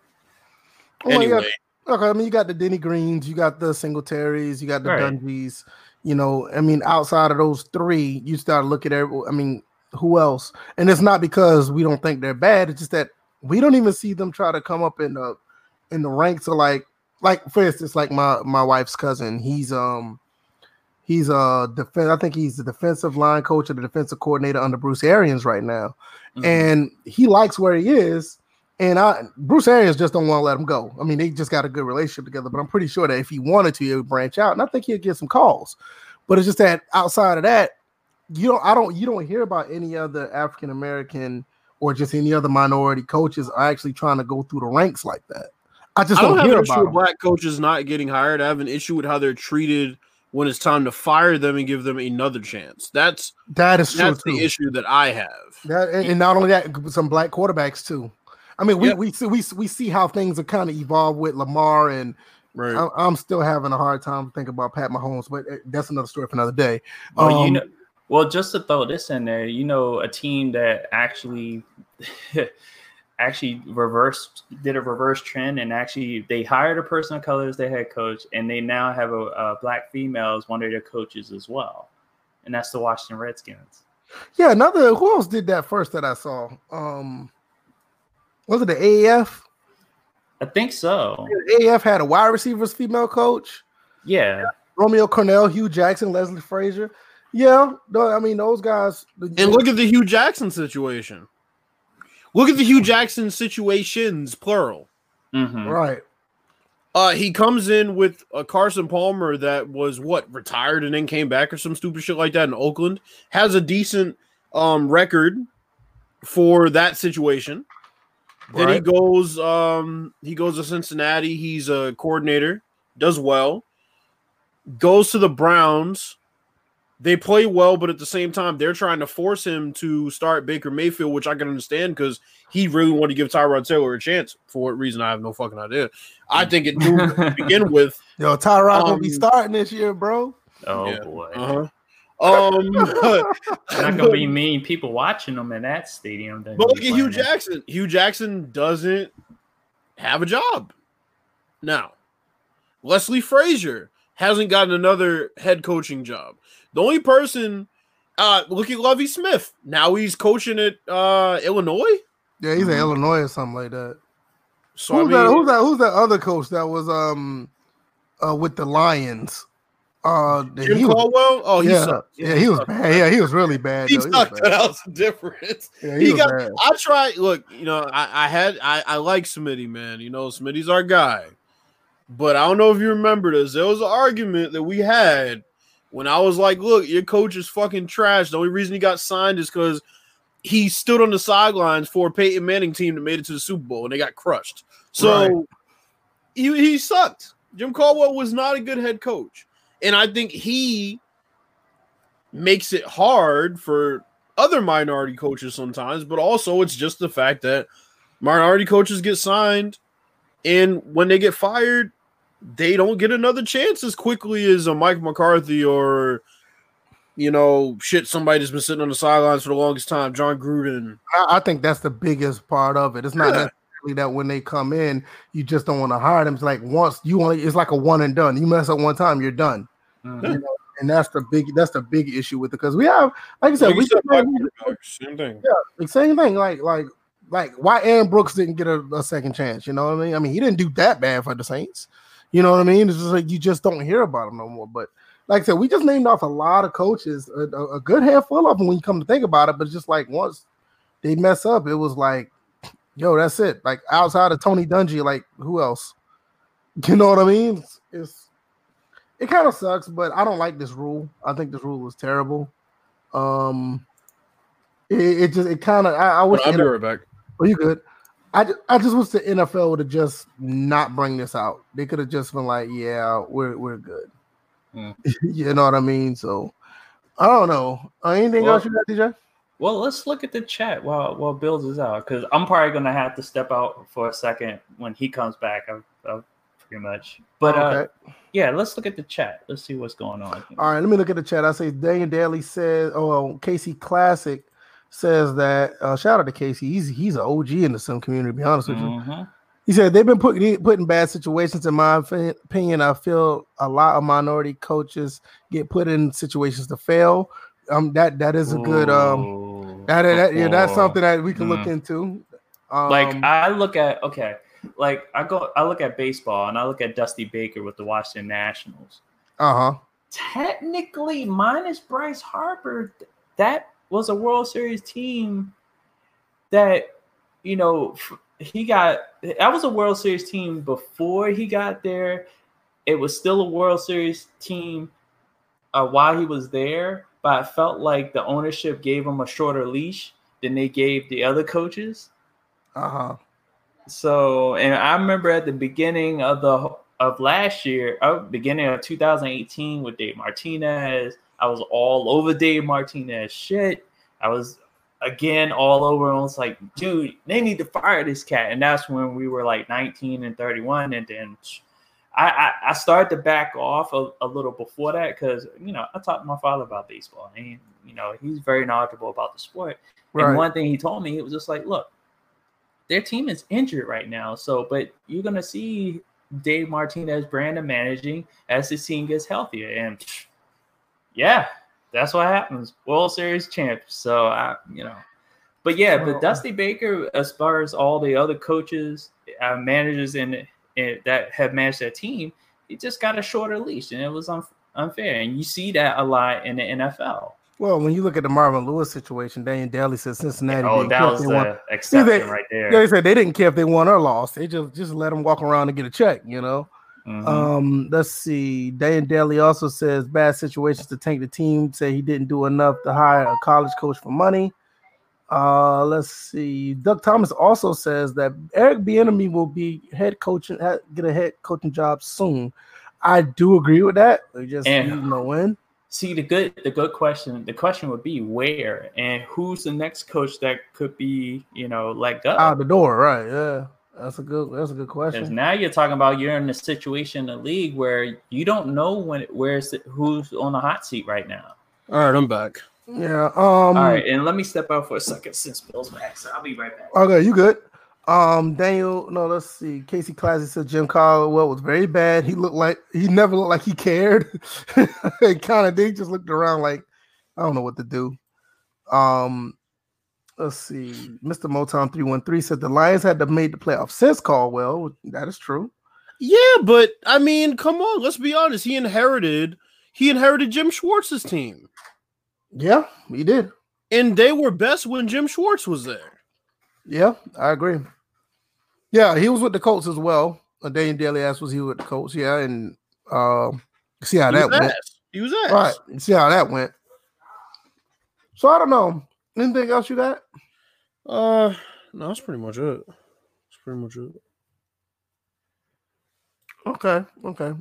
Well, yeah, Anyway, Okay, I mean, you got the Denny Greens, you got the Singletaries, you got the Right. Dungies. You know, I mean, outside of those three, you start looking at. I mean, who else? And it's not because we don't think they're bad. It's just that we don't even see them try to come up in the in the ranks of like, like for instance, like my my wife's cousin. He's um he's a defense. I think he's the defensive line coach or the defensive coordinator under Bruce Arians right now Mhm. and he likes where he is. And I Bruce Arians just don't want to let him go. I mean, they just got a good relationship together, but I'm pretty sure that if he wanted to, he would branch out. And I think he'd get some calls. But it's just that outside of that, you don't I don't you don't hear about any other African American or just any other minority coaches are actually trying to go through the ranks like that. I just I don't, don't have hear about with black coaches not getting hired. I have an issue with how they're treated when it's time to fire them and give them another chance. That's That is true that's the issue that I have. That, and, and not only that, some black quarterbacks too. I mean, we Yeah. we see we, we see how things are kind of evolved with Lamar and Right. I'm, I'm still having a hard time thinking about Pat Mahomes, but uh, that's another story for another day. Well, you Um, know, well, just to throw this in there, you know, a team that actually actually reversed did a reverse trend and actually they hired a person of color as their head coach, and they now have a, a black female as one of their coaches as well, and that's the Washington Redskins. Yeah, another who else did that first that I saw? Um, was it the AAF? I think so. The AAF had a wide receivers female coach, Yeah, Romeo Crennel, Hue Jackson, Leslie Frazier. Yeah, no, I mean those guys. And look at the Hue Jackson situation. Look at the Hue Jackson situations, plural. hmm right. Uh, he comes in with a Carson Palmer that was what retired and then came back or some stupid shit like that in Oakland. Has a decent um record, for that situation. Then he goes um he goes to Cincinnati. He's a coordinator, does well. Goes to the Browns. They play well, but at the same time, they're trying to force him to start Baker Mayfield, which I can understand because he really wanted to give Tyrod Taylor a chance. For what reason, I have no fucking idea. I think it do to begin with. Yo, Tyrod gonna be Um, starting this year, bro. Oh Yeah. boy. Uh-huh. Um, Not gonna be mean people watching them in that stadium. that But look at Hue playing in. Jackson. Hue Jackson doesn't have a job now. Leslie Frazier hasn't gotten another head coaching job. The only person, uh, look at Lovie Smith. Now he's coaching at uh, Illinois. Yeah, he's in Mhm. Illinois or something like that. So who's I mean, that? Who's that? Who's that other coach that was um uh with the Lions? Uh, Jim was, Caldwell. Oh, he yeah, sucked. yeah, he was bad. Yeah, he was really bad. He though. was sucked. bad. That was the difference. Yeah, he he was got- bad. I tried. Look, you know, I, I had I, I like Smitty, man. You know, Smitty's our guy. But I don't know if you remember this. There was an argument that we had when I was like, "Look, your coach is fucking trash. The only reason he got signed is because he stood on the sidelines for a Peyton Manning team that made it to the Super Bowl and they got crushed. So Right. he he sucked. Jim Caldwell was not a good head coach, and I think he makes it hard for other minority coaches sometimes, but also it's just the fact that minority coaches get signed and when they get fired, they don't get another chance as quickly as a Mike McCarthy or you know, shit, somebody that's been sitting on the sidelines for the longest time, Jon Gruden. I, I think that's the biggest part of it. It's not Yeah. Necessarily that when they come in, you just don't want to hire them. It's like once you only, it's like a one and done. You mess up one time, you're done. Mhm. And that's the big, that's the big issue with it because we have, like I said, Like we said, just- same thing. Yeah, same thing. Like like like why Aaron Brooks didn't get a, a second chance. You know what I mean? I mean he didn't do that bad for the Saints. You know what I mean? It's just like you just don't hear about him no more. But like I said, we just named off a lot of coaches, a, a- a good handful of them when you come to think about it. But just like once they mess up, it was like, yo, that's it. Like outside of Tony Dungy, like who else? You know what I mean? It's, it's it kind of sucks, but I don't like this rule. I think this rule is terrible. Um, it, it just it kind of I, I wish I'll be right back. Are you good? I, ju- I just wish the NFL would have just not bring this out. They could have just been like, "Yeah, we're we're good." Hmm. you know what I mean? So I don't know. Uh, anything Well- else you got, DJ? Well, let's look at the chat while while Bills is out because I'm probably gonna have to step out for a second when he comes back. I've, I've pretty much, but uh, yeah, let's look at the chat. Let's see what's going on. here. All right, let me look at the chat. I say Daniel Daly says, "Oh, Casey Classic says that." Uh, shout out to Casey. He's he's an OG in the sim community. To be honest with you, Mhm. He said they've been putting put in bad situations. In my opinion, I feel a lot of minority coaches get put in situations to fail. Um, that that is a good um. That, that yeah, that's something that we can look Mm. into. Um, like I look at okay, like I go I look at baseball and I look at Dusty Baker with the Washington Nationals. uh huh. Technically, minus Bryce Harper, that was a World Series team that you know he got. That was a World Series team before he got there. It was still a World Series team uh, while he was there, but I felt like the ownership gave him a shorter leash than they gave the other coaches. Uh huh. So, and I remember at the beginning of the of last year, uh, beginning of 2018 with Dave Martinez, I was all over Dave Martinez shit. I was again all over. And I was like, dude, they need to fire this cat. And that's when we were like 19 and 31, and then. I, I, I started to back off a, a little before that because you know I talked to my father about baseball and he, you know he's very knowledgeable about the sport Right. and one thing he told me, it was just like, look, their team is injured right now. So, but you're gonna see Dave Martinez Brandon managing as the team gets healthier. And yeah, that's what happens. World Series champs. So I, you know. But yeah, but Dusty Baker, as far as all the other coaches, uh, managers, and that have managed that team, he just got a shorter leash, and it was un- unfair. And you see that a lot in the NFL. Well, when you look at the Marvin Lewis situation, Daniel Daly said Cincinnati. Oh, didn't that care if was they the won. exception right there. They said they didn't care if they won or lost. They just just let them walk around and get a check. You know. Mhm. Um, let's see. Dan Daly also says bad situations to tank the team. Say he didn't do enough to hire a college coach for money. Uh, let's see. Doug Thomas also says that Eric Bieniemy will be head coaching, get a head coaching job soon. I do agree with that. We just And- need to know when. See the good the good question. The question would be where and who's the next coach that could be you know let go. Out the door, right? Yeah, that's a good. That's a good question. now you're talking about you're in a situation in the league where you don't know when where's the, who's on the hot seat right now. All right, I'm back. Yeah. Um. All right, and let me step out for a second since Bill's back. So I'll be right back. Okay, you good? Um, Daniel, no, let's see. Casey Classy said Jim Caldwell was very bad. He looked like he never looked like he cared. he kind of did, just looked around like I don't know what to do. Um, let's see. Mr. Motown 313 said the Lions had to have made the playoffs since Caldwell. That is true. Yeah, but I mean, come on, let's be honest. He inherited he inherited Jim Schwartz's team. Yeah, he did. And they were best when Jim Schwartz was there. Yeah, I agree. Yeah, he was with the Colts as well. Uh, Daniel Daly asked was he with the Colts? Yeah, and um, see how He that went. ass. He was ass. Right. See how that went. So I don't know. Anything else you got? Uh no, that's pretty much it. That's pretty much it. Okay. Okay.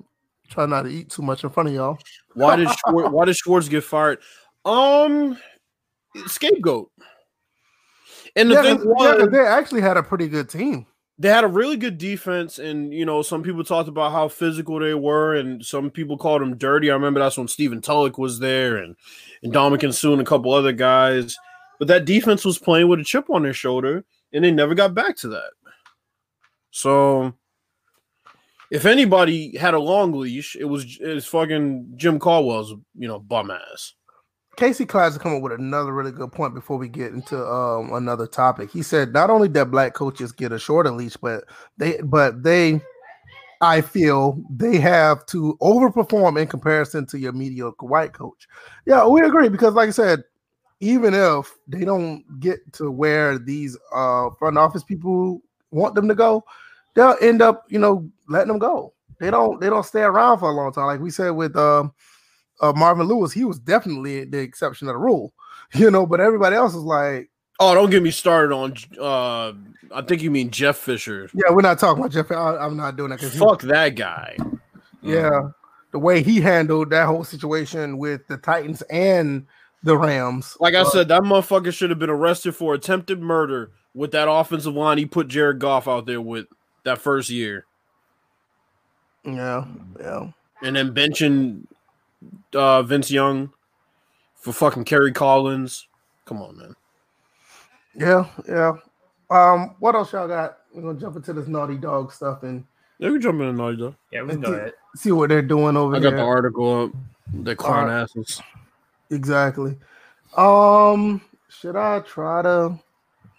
Try not to eat too much in front of y'all. Why did Schwartz, why did Schwartz get fired? Um scapegoat. And the Yeah, thing 'cause- yeah, was, they actually had a pretty good team. they had a really good defense, and you know, some people talked about how physical they were, and some people called them dirty. I remember that's when Stephen Tulloch was there, and and Ndamukong Suh and a couple other guys. But that defense was playing with a chip on their shoulder, and they never got back to that. So, if anybody had a long leash, it was it's fucking Jim Caldwell's, you know, bum ass. Casey Clyde's come up with another really good point before we get into um, another topic. He said not only that black coaches get a shorter leash, but they but they I feel they have to overperform in comparison to your mediocre white coach. Yeah, we agree because like I said, even if they don't get to where these uh front office people want them to go, they'll end up, you know, letting them go. They don't they don't stay around for a long time. Like we said with um uh, Marvin Lewis, he was definitely the exception of the rule, you know. But everybody else is like, Oh, don't get me started on. Uh, I think you mean Jeff Fisher. yeah, we're not talking about Jeff. I, am not doing that because Fuck that guy. yeah, the way he handled that whole situation with the Titans and the Rams. Like I said, that motherfucker should have been arrested for attempted murder with that offensive line he put Jared Goff out there with that first year, Yeah, yeah, and then benching uh, Vince Young for fucking Kerry Collins. Come on, man. yeah, yeah. Um, what else y'all got? We're gonna jump into this naughty dog stuff and Yeah, we jump into naughty dog. Yeah, we can go ahead. see what they're doing over I there. got the article up. The clown Alright. asses. Exactly. Um, should I try to?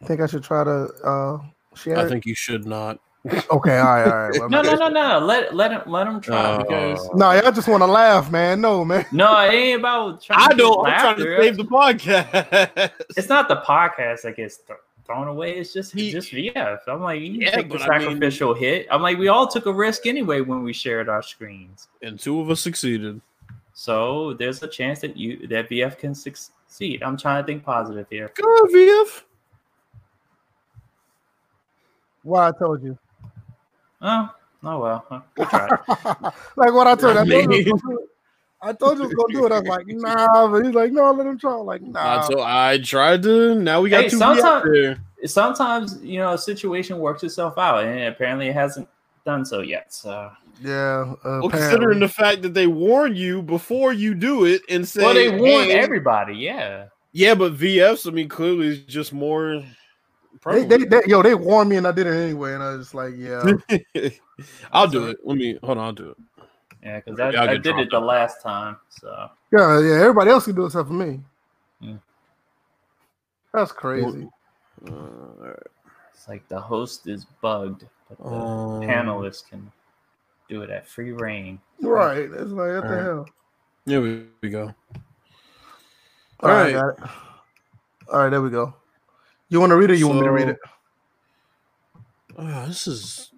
Think I should try to uh share. I it? think you should not. Okay, all right, all right. Well, No, no, no, no. Let let him let him try Uh, because No, y'all just want to laugh, man. No, man. no, it ain't about trying I to don't. I'm trying to save the podcast. It's not the podcast that gets th- thrown away. It's just He- just VF. I'm like, you Yeah, take the but I mean- sacrificial hit. I'm like, we all took a risk anyway when we shared our screens. and two of us succeeded. So there's a chance that you that VF can succeed. I'm trying to think positive here. Go on, VF. What I told you. Oh, oh well. huh, We tried. like what I told you. I I told you, I gonna do it. I told you was gonna do it. I was like, nah, but he's like, no, let him try. I'm like, nah. So I tried to. Now we got Hey, two VF sometime- there. Sometimes you know a situation works itself out, and apparently it hasn't done so yet. So yeah. Uh, Well, considering the fact that they warn you before you do it and say, well, they warn hey, everybody. Yeah. Yeah, but VFs, I mean, clearly is just more. They, they, they, yo, they warned me and I did it anyway, and I was just like, yeah. I'll do it. Let me hold on. I'll do it. Yeah, because I, I'll I did it the last time. So Yeah, yeah, everybody else can do it except for me. Mm. That's crazy. Uh, all right. it's like the host is bugged, but the Um, panelists can do it at free reign. Right. It's like, what the Alright. hell? Here we, we go. All right, Alright. got it. All right, there we go. You want to read it? Or you want me to read it? Uh, this is,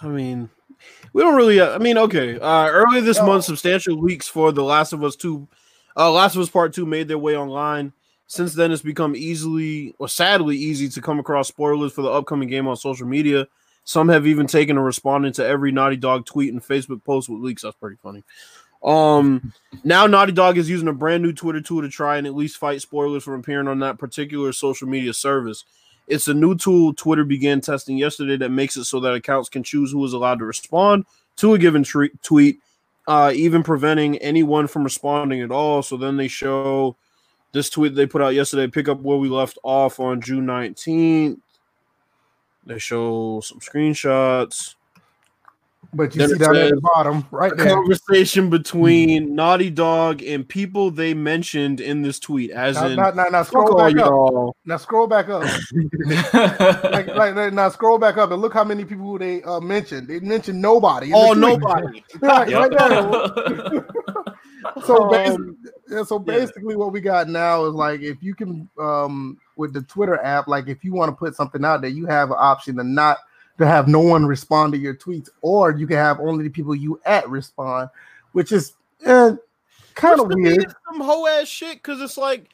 I mean, we don't really. I mean, okay. Uh, earlier this No. month, substantial leaks for The Last of Us Two, uh, Last of Us Part Two, made their way online. Since then, it's become easily or sadly easy to come across spoilers for the upcoming game on social media. Some have even taken to responding to every Naughty Dog tweet and Facebook post with leaks. That's pretty funny. Um, now Naughty Dog is using a brand new Twitter tool to try and at least fight spoilers from appearing on that particular social media service. It's a new tool Twitter began testing yesterday that makes it so that accounts can choose who is allowed to respond to a given tre- tweet, uh, even preventing anyone from responding at all. So then they show this tweet they put out yesterday, pick up where we left off on June 19th. They show some screenshots. But you see it down at the bottom, right there. conversation between Naughty Dog and people they mentioned in this tweet, as Now, in now, now, now scroll back up. y'all. Now scroll back up. like, like, like, now scroll back up and look how many people they uh, mentioned. They mentioned nobody. Oh, nobody. Right, right there. so Um, basically, yeah, so yeah. what we got now is like if you can um with the Twitter app, like if you want to put something out there, you have an option to not to have no one respond to your tweets, or you can have only the people you at respond, which is eh, kind of Which to me weird. Some hoe ass shit because it's like,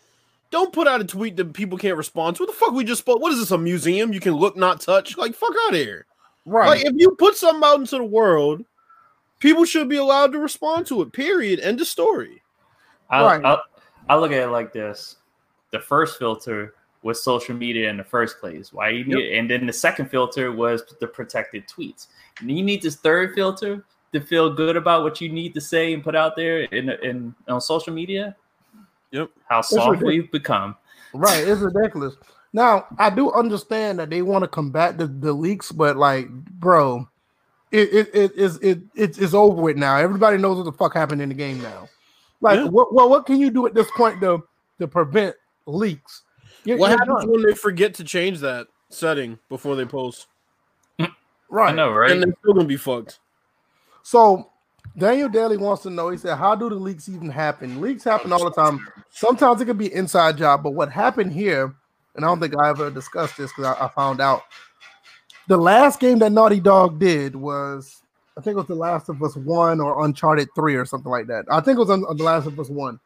don't put out a tweet that people can't respond to. What the fuck we just spoke? What is this? A museum? You can look, not touch? Like fuck out of here. Right. Like if you put something out into the world, people should be allowed to respond to it. Period. End of story. I, Right. I, I look at it like this: the first filter was social media in the first place. Why you need, and then the second filter was the protected tweets. And you need this third filter to feel good about what you need to say and put out there in in on social media. Yep. How soft we've become. Right, it's ridiculous. Now, I do understand that they want to combat the, the leaks, but like, bro, it it it is it, it's it's over with now. Everybody knows what the fuck happened in the game now. Like, Yeah. what what what can you do at this point to to prevent leaks? You're- What you're happens done. when they forget to change that setting before they post? Right. I know, right? And they're still gonna be fucked. So Daniel Daly wants to know. He said, "How do the leaks even happen? Leaks happen all the time. Sometimes it can be inside job, but what happened here, and I don't think I ever discussed this because I, I found out the last game that Naughty Dog did was, I think it was The Last of Us One or Uncharted Three or something like that. I think it was on, on The Last of Us One.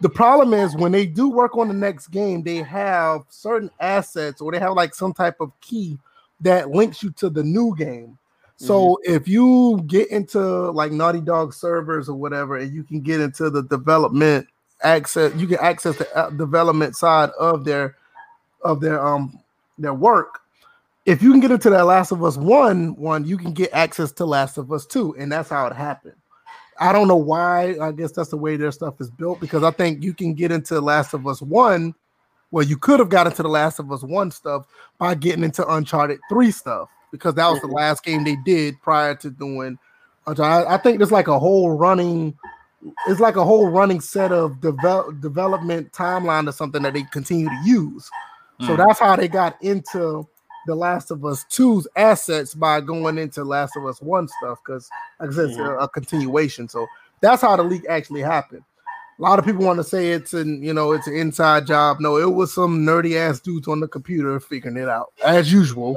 The problem is when they do work on the next game, they have certain assets or they have like some type of key that links you to the new game. So if you get into like Naughty Dog servers or whatever, and you can get into the development access, you can access the uh, development side of their of their um their work. If you can get into that Last of Us one one, you can get access to Last of Us two, and that's how it happened. I don't know why. I guess that's the way their stuff is built because I think you can get into Last of Us one. Well, you could have got into the Last of Us one stuff by getting into Uncharted three stuff because that was the last game they did prior to doing. Uncharted. I, I think there's like a whole running. It's like a whole running set of develop, development timeline or something that they continue to use. So Mm. that's how they got into the Last of Us 2's assets by going into Last of Us 1 stuff because, like I said, it's a, a continuation. So that's how the leak actually happened. A lot of people want to say it's an you know it's an inside job. No, it was some nerdy ass dudes on the computer figuring it out as usual.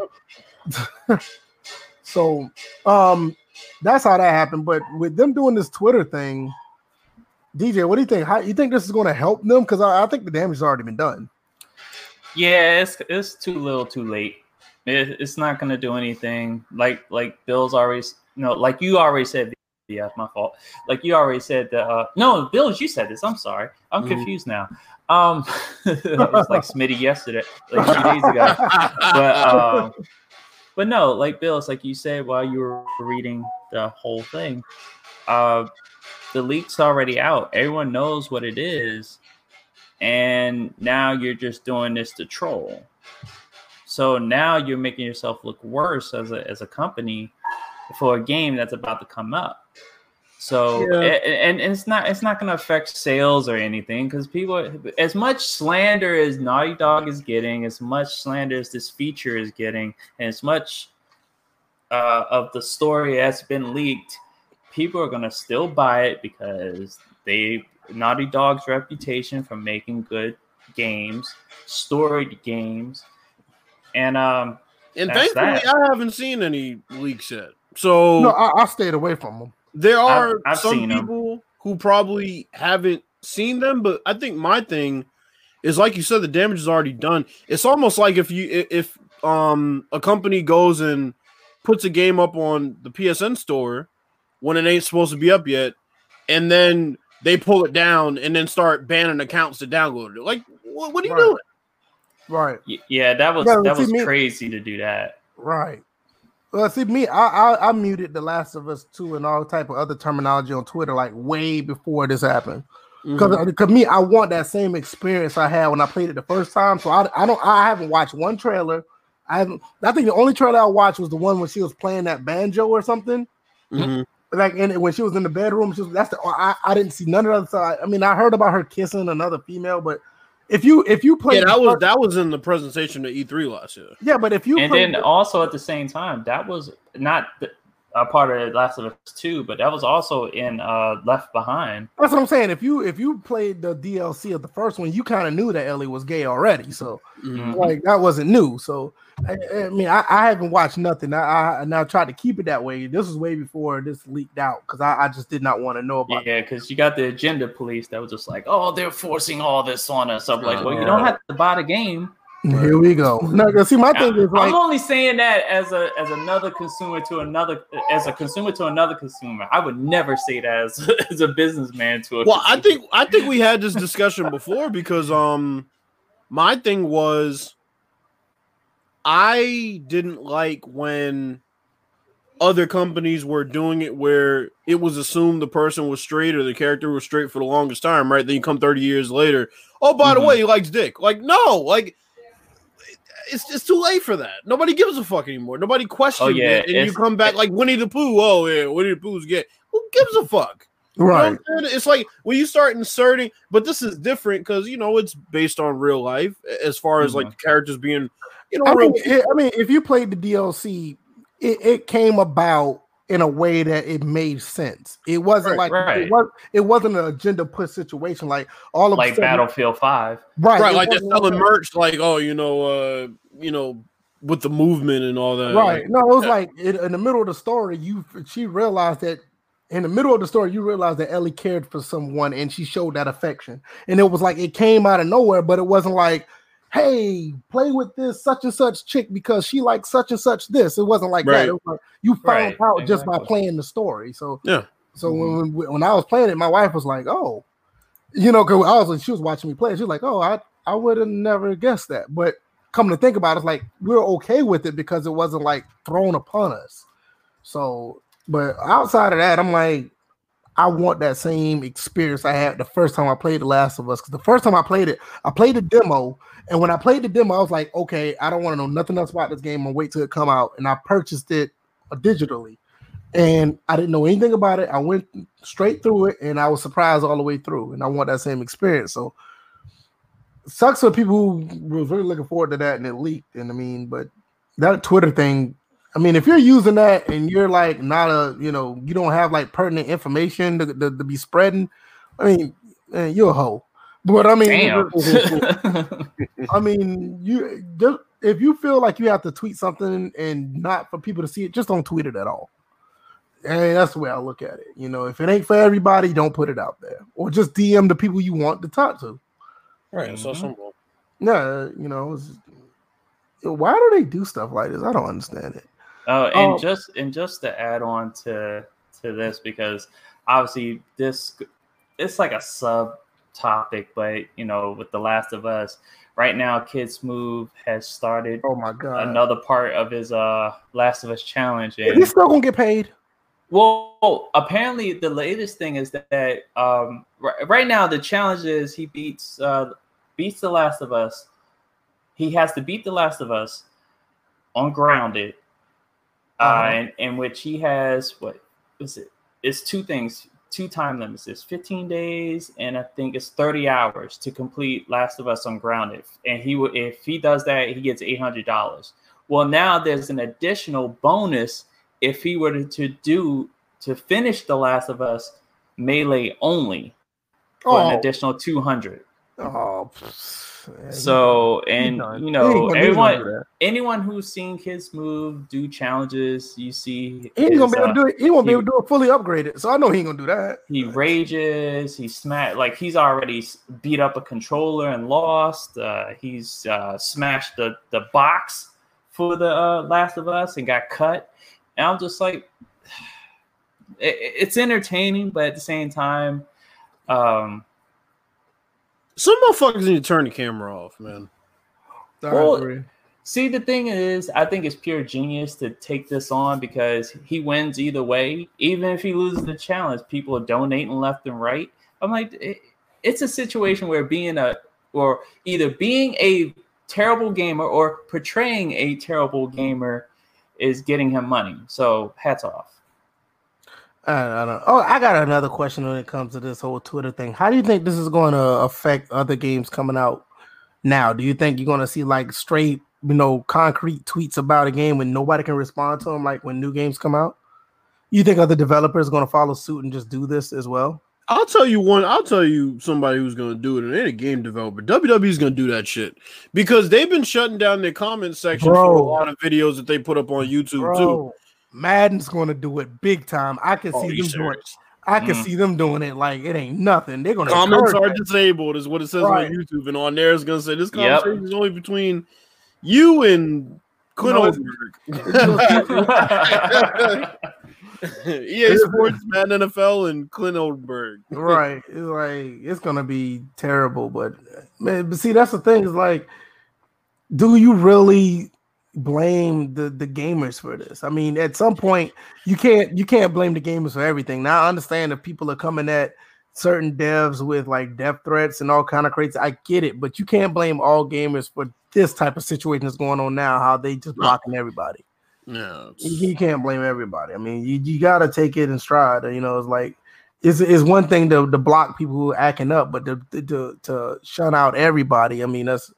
so um that's how that happened. But with them doing this Twitter thing, DJ, what do you think? How you think this is going to help them? Because I, I think the damage has already been done. Yeah, it's it's too little, too late. It, it's not gonna do anything. Like like Bill's already no, like you already said. Yeah, my fault. Like you already said that. Uh, no, Bills, you said this. I'm sorry. I'm Mhm. confused now. Um, it's like Smitty yesterday, like two days ago. But um, but no, like Bills, like you said while you were reading the whole thing. Uh, the leak's already out. Everyone knows what it is and now you're just doing this to troll. So now you're making yourself look worse as a as a company for a game that's about to come up. So Yeah. and, and it's not it's not going to affect sales or anything because people as much slander as Naughty Dog is getting, as much slander as this feature is getting, and as much uh, of the story that's been leaked, people are going to still buy it because they Naughty Dog's reputation for making good games, storied games, and um, And thankfully, that. I haven't seen any leaks yet. So No, I, I stayed away from them. there are I've some seen 'em. people who probably haven't seen them, but I think my thing is like you said, the damage is already done. It's almost like if you if um a company goes and puts a game up on the PSN store when it ain't supposed to be up yet, and then they pull it down and then start banning accounts to download it. Like, what, what are you Right. doing? Right. Yeah, that was Yeah, that was me- crazy to do that. Right. Well, see, me, I, I I muted The Last of Us 2 and all type of other terminology on Twitter like way before this happened. Because Mhm. because me, I want that same experience I had when I played it the first time. So I, I don't I haven't watched one trailer. I haven't. I think the only trailer I watched was the one when she was playing that banjo or something. Mhm. Like and when she was in the bedroom, she was, that's the I, I didn't see none of the side. I mean, I heard about her kissing another female, but if you if you play Yeah, that was that was in the presentation at E3 last year. yeah, but if you and play then also at the same time, that was not the, a part of Last of Us Two, but that was also in uh, Left Behind. That's what I'm saying. If you if you played the DLC of the first one, you kind of knew that Ellie was gay already. So Mhm. like that wasn't new. So I, I mean, I, I haven't watched nothing. I, I and I tried to keep it that way. This was way before this leaked out because I, I just did not want to know about. Yeah, because you got the agenda police that was just like, oh, they're forcing all this on us. I'm like, well, you don't have to buy the game. Here we go. No, 'cause see, my thing is like, I'm only saying that as a as another consumer to another as a consumer to another consumer. I would never say that as, as a businessman to a. Well, I think I think we had this discussion before because um my thing was I didn't like when other companies were doing it where it was assumed the person was straight or the character was straight for the longest time, right? Then you come 30 years later, oh by the Mhm. way, he likes dick. Like, no, like it's it's too late for that. Nobody gives a fuck anymore. Nobody questions Oh, yeah, it. And you come back like Winnie the Pooh. Oh yeah, Winnie the Pooh's gay. Who gives a fuck? You know right? It's like when you start inserting, but this is different because you know it's based on real life as far as like mm-hmm. the characters being, you know, I real. mean, it, I mean, if you played the DLC, it, it came about in a way that it made sense. It wasn't Right, like right. it was. It wasn't an agenda push situation. Like all of a like sudden, Battlefield Five. right? right, like they're selling that. merch, like oh, you know, uh, you know, with the movement and all that. Right. Like, No, it was Yeah. like in, in the middle of the story, you she realized that in the middle of the story, you realized that Ellie cared for someone and she showed that affection. And it was like it came out of nowhere, but it wasn't like, hey, play with this such and such chick because she likes such and such this. It wasn't like Right. that. It was like you found Right, out just by playing the story. So Yeah. So when, when when I was playing it, my wife was like, "Oh, you know," because I was like, she was watching me play. She was like, "Oh, I I would have never guessed that." But come to think about it, it's like we're okay with it because it wasn't like thrown upon us. So, but outside of that, I'm like, I want that same experience I had the first time I played The Last of Us. Because the first time I played it, I played the demo, and when I played the demo, I was like, okay, I don't want to know nothing else about this game. I'm gonna wait till it come out, and I purchased it uh, digitally, and I didn't know anything about it. I went straight through it, and I was surprised all the way through. And I want that same experience. So, sucks for people who was really looking forward to that, and it leaked. And I mean, but that Twitter thing. I mean, if you're using that and you're like not a, you know, you don't have like pertinent information to, to, to be spreading, I mean, eh, you're a hoe. But I mean, I mean, you just if you feel like you have to tweet something and not for people to see it, just don't tweet it at all. And that's the way I look at it. You know, if it ain't for everybody, don't put it out there, or just DM the people you want to talk to. right. It's so simple. Yeah, you know, it's- why do they do stuff like this? I don't understand it. Oh, and Oh. just and just to add on to to this because obviously this it's like a sub topic, but you know, with The Last of Us, right now Kids Move has started Oh my god, another part of his uh Last of Us challenge Is and he still gonna get paid? well apparently the latest thing is that um right, right now the challenge is he beats uh beats The Last of Us. He has to beat The Last of Us on grounded uh, Uh-huh. in, in which he has what is it? It's two things, two time limits. It's 15 days and I think it's 30 hours to complete Last of Us on Ungrounded. And he would if he does that, he gets $800. Well, now there's an additional bonus if he were to, do to finish The Last of Us melee only for an Oh, additional 200. Oh, so and you know everyone, anyone who's seen kids move, do challenges, you see, he ain't gonna be able to do it. He won't he, be able to do it fully upgraded. So I know he ain't gonna do that. He rages. He smashed like he's already beat up a controller and lost. Uh, he's uh, smashed the the box for the uh, Last of Us and got cut. And I'm just like, it, it's entertaining, but at the same time, um some motherfuckers need to turn the camera off, man. Well, see, the thing is, I think it's pure genius to take this on because he wins either way. Even if he loses the challenge, people are donating left and right. I'm like, it, it's a situation where being a or either being a terrible gamer or portraying a terrible gamer is getting him money. So hats off. I, don't. Oh, I got another question when it comes to this whole Twitter thing. How do you think this is going to affect other games coming out now? Do you think you're going to see like straight, you know, concrete tweets about a game when nobody can respond to them, like when new games come out? You think other developers are going to follow suit and just do this as well? I'll tell you one. I'll tell you somebody who's going to do it. And any game developer, WWE's going to do that shit because they've been shutting down their comment section Bro. for a lot of videos that they put up on YouTube Bro. too. Madden's going to do it big time. I can oh, see them doing it. I can mm. see them doing it like it ain't nothing. They're gonna comments are disabled, is what it says right. on YouTube, and on there it's gonna say this conversation yep. is only between you and Clint Oldenburg. EA Sports, Madden NFL, and Clint Oldenburg. right. It's like it's gonna be terrible, but man, but see that's the thing is like, do you really blame the the gamers for this. I mean, at some point you can't you can't blame the gamers for everything. Now I understand that people are coming at certain devs with like death threats and all kind of crazy. I get it, but you can't blame all gamers for this type of situation that's going on now. How they just blocking everybody. No, you, you, can't blame everybody. I mean, you, you got to take it in stride. You know, it's like it's, it's one thing to, to block people who are acting up, but to, to to shut out everybody. I mean, that's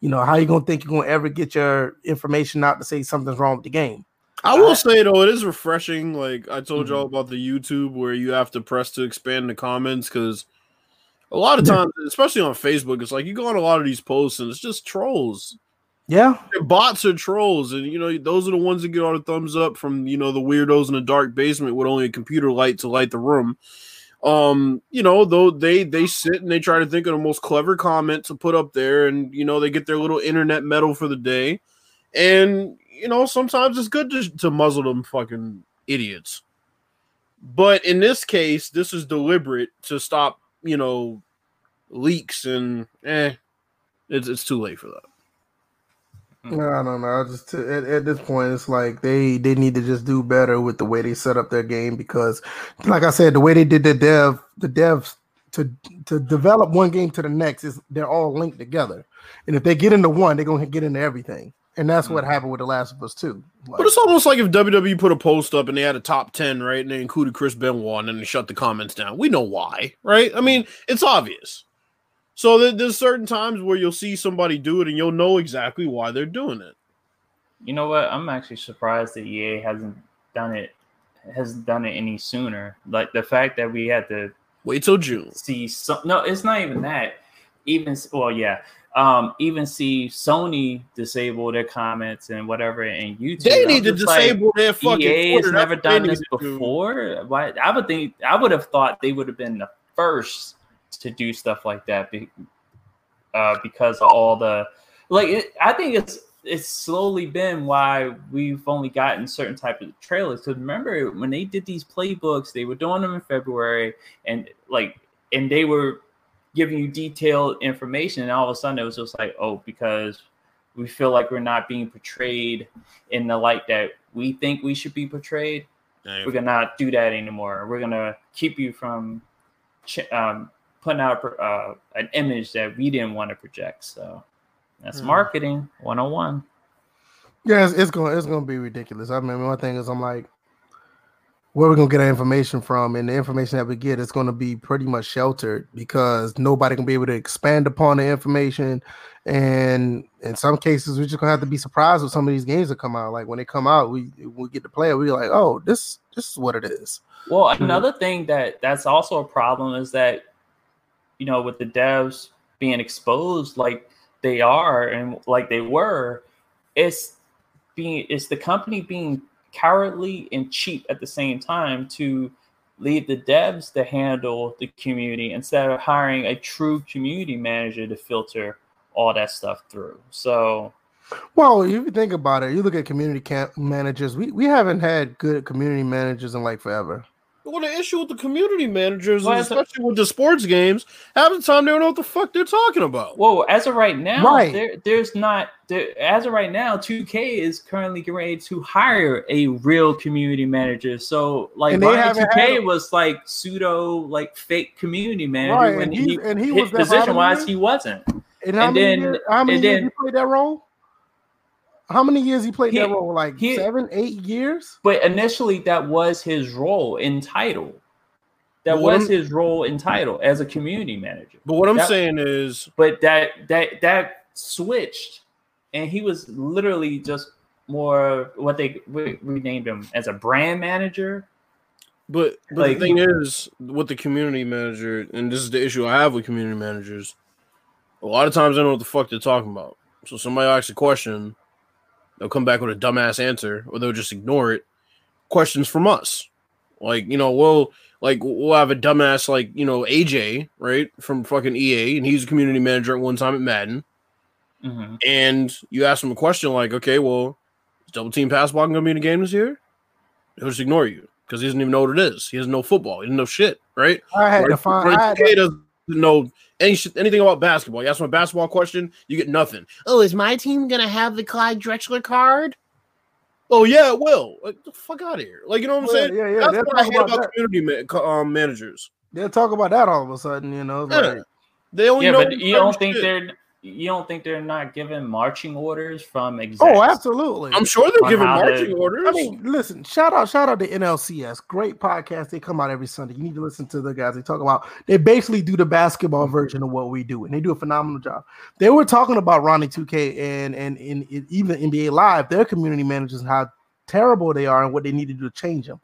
you know, how you gonna think you're gonna ever get your information out to say something's wrong with the game? I will say though, it is refreshing. Like I told mm-hmm. y'all about the YouTube where you have to press to expand the comments because a lot of times, especially on Facebook, it's like you go on a lot of these posts and it's just trolls. Yeah, bots are trolls, and you know those are the ones that get all the thumbs up from you know the weirdos in the dark basement with only a computer light to light the room um you know though they they sit and they try to think of the most clever comment to put up there and you know they get their little internet medal for the day. And you know sometimes it's good to, to muzzle them fucking idiots. But in this case this is deliberate to stop you know leaks and eh it's, it's too late for that no, I don't know. I just at, at, this point, it's like they they need to just do better with the way they set up their game because, like I said, the way they did the dev, the devs to to develop one game to the next is they're all linked together, and if they get into one, they're gonna get into everything, and that's mm-hmm. what happened with The Last of Us too. Like, but it's almost like if WWE put a post up and they had a top ten, right, and they included Chris Benoit, and then they shut the comments down. We know why, right? I mean, it's obvious. So there's certain times where you'll see somebody do it and you'll know exactly why they're doing it. You know what? I'm actually surprised that EA hasn't done it hasn't done it any sooner. Like the fact that we had to wait till June. See some no, it's not even that. Even well, yeah. Um, even see Sony disable their comments and whatever and YouTube. They need to disable like, their fucking EA has never done this before. Why I would think I would have thought they would have been the first to do stuff like that be, uh, because of all the like. It, I think it's it's slowly been why we've only gotten certain type of trailers. Because remember when they did these playbooks, they were doing them in February, and like and they were giving you detailed information, and all of a sudden it was just like, oh, because we feel like we're not being portrayed in the light that we think we should be portrayed. We're gonna not do that anymore. We're gonna keep you from um, putting out uh, an image that we didn't want to project. So that's mm. marketing 101. Yeah, it's, it's going it's going to be ridiculous. I mean, one thing is I'm like, where are we going to get our information from? And the information that we get is going to be pretty much sheltered because nobody can be able to expand upon the information. And in some cases, we're just going to have to be surprised with some of these games that come out. Like when they come out, we we get to play it. We're like, oh, this this is what it is. Well, another thing that that's also a problem is that you know, with the devs being exposed like they are and like they were, it's being it's the company being cowardly and cheap at the same time to leave the devs to handle the community instead of hiring a true community manager to filter all that stuff through. So well, if you think about it, you look at community camp managers. We we haven't had good community managers in like forever. Well, the issue with the community managers, well, especially with the sports games, half the time they don't know what the fuck they're talking about. Whoa, as of right now, right. There, there's not. There, as of right now, 2K is currently getting ready to hire a real community manager. So, like, 2K was like pseudo, like fake community manager right, when and he, and he was position wise, he wasn't. And, and then, years, how many years then, he played that role? How many years he played he, that role? Like he, seven, eight years. But initially, that was his role in title. That but was his role in title as a community manager. But what I'm that, saying is, but that that that switched, and he was literally just more what they renamed him as a brand manager. But, but like, the thing is, with the community manager, and this is the issue I have with community managers. A lot of times, I don't know what the fuck they're talking about. So somebody asks a question, They'll come back with a dumbass answer, or they'll just ignore it. Questions from us, like you know, we'll like we'll have a dumbass like you know AJ right from fucking EA, and he's a community manager at one time at Madden. Mm-hmm. And you ask him a question like, okay, well, is double team pass blocking gonna be in the game this year? He'll just ignore you because he doesn't even know what it is. He doesn't know football. He doesn't know shit, right? I had right? to find. I had to, doesn't know any anything about basketball. You ask him a basketball question, you get nothing. Oh, is my team gonna have the Clyde Drexler card? Oh yeah, it will. Like the fuck out of here. Like you know what I'm saying? Yeah, yeah. That's what I hate about, about community um, managers. They'll talk about that all of a sudden. You know, yeah. like, they only yeah, know. But you don't think shit. they're you don't think they're not given marching orders from execs? Oh, absolutely. I'm sure they're giving marching to, orders. I mean, listen, shout out, shout out to NLCS. Great podcast. They come out every Sunday. You need to listen to the guys. They talk about they basically do the basketball version of what we do, and they do a phenomenal job. They were talking about Ronnie 2K and and, and, and even NBA Live, their community managers and how terrible they are and what they need to do to change them.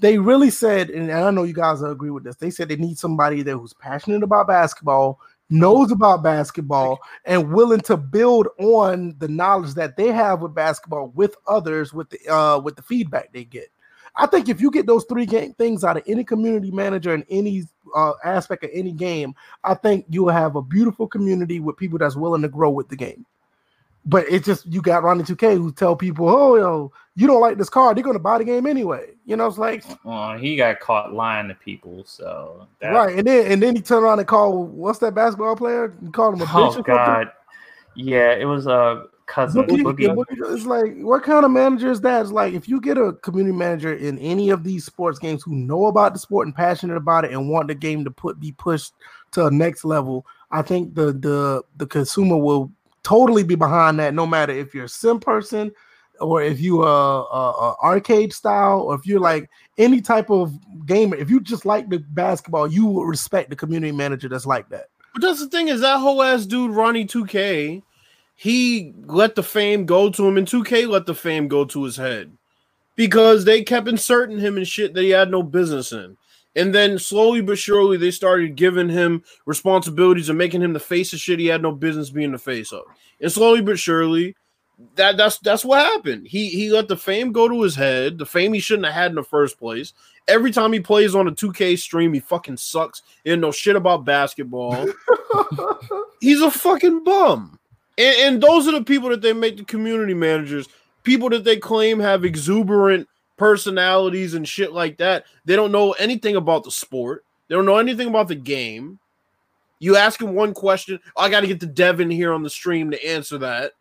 They really said, and I know you guys agree with this. They said they need somebody there who's passionate about basketball knows about basketball and willing to build on the knowledge that they have with basketball with others with the uh with the feedback they get. I think if you get those three game things out of any community manager in any uh, aspect of any game, I think you will have a beautiful community with people that's willing to grow with the game. But it's just you got Ronnie 2K who tell people, oh, yo, you don't like this card, they're gonna buy the game anyway. You know, it's like well, he got caught lying to people, so that... right, and then and then he turned around and called what's that basketball player? He called him a oh, bitch. God, yeah, it was a cousin. Boogie, Boogie. Boogie. It's like what kind of manager is that? It's like if you get a community manager in any of these sports games who know about the sport and passionate about it and want the game to put be pushed to a next level, I think the the the consumer will totally be behind that, no matter if you're a sim person or if you a, arcade style, or if you're like any type of gamer. If you just like the basketball, you will respect the community manager that's like that. But that's the thing is that whole ass dude Ronnie 2K, he let the fame go to him, and 2K let the fame go to his head because they kept inserting him in shit that he had no business in. And then slowly but surely, they started giving him responsibilities and making him the face of shit he had no business being the face of. And slowly but surely, that that's that's what happened. He he let the fame go to his head, the fame he shouldn't have had in the first place. Every time he plays on a 2K stream, he fucking sucks. He didn't know shit about basketball. He's a fucking bum. And, and those are the people that they make the community managers, people that they claim have exuberant personalities and shit like that. They don't know anything about the sport. They don't know anything about the game. You ask him one question, I got to get the dev in here on the stream to answer that.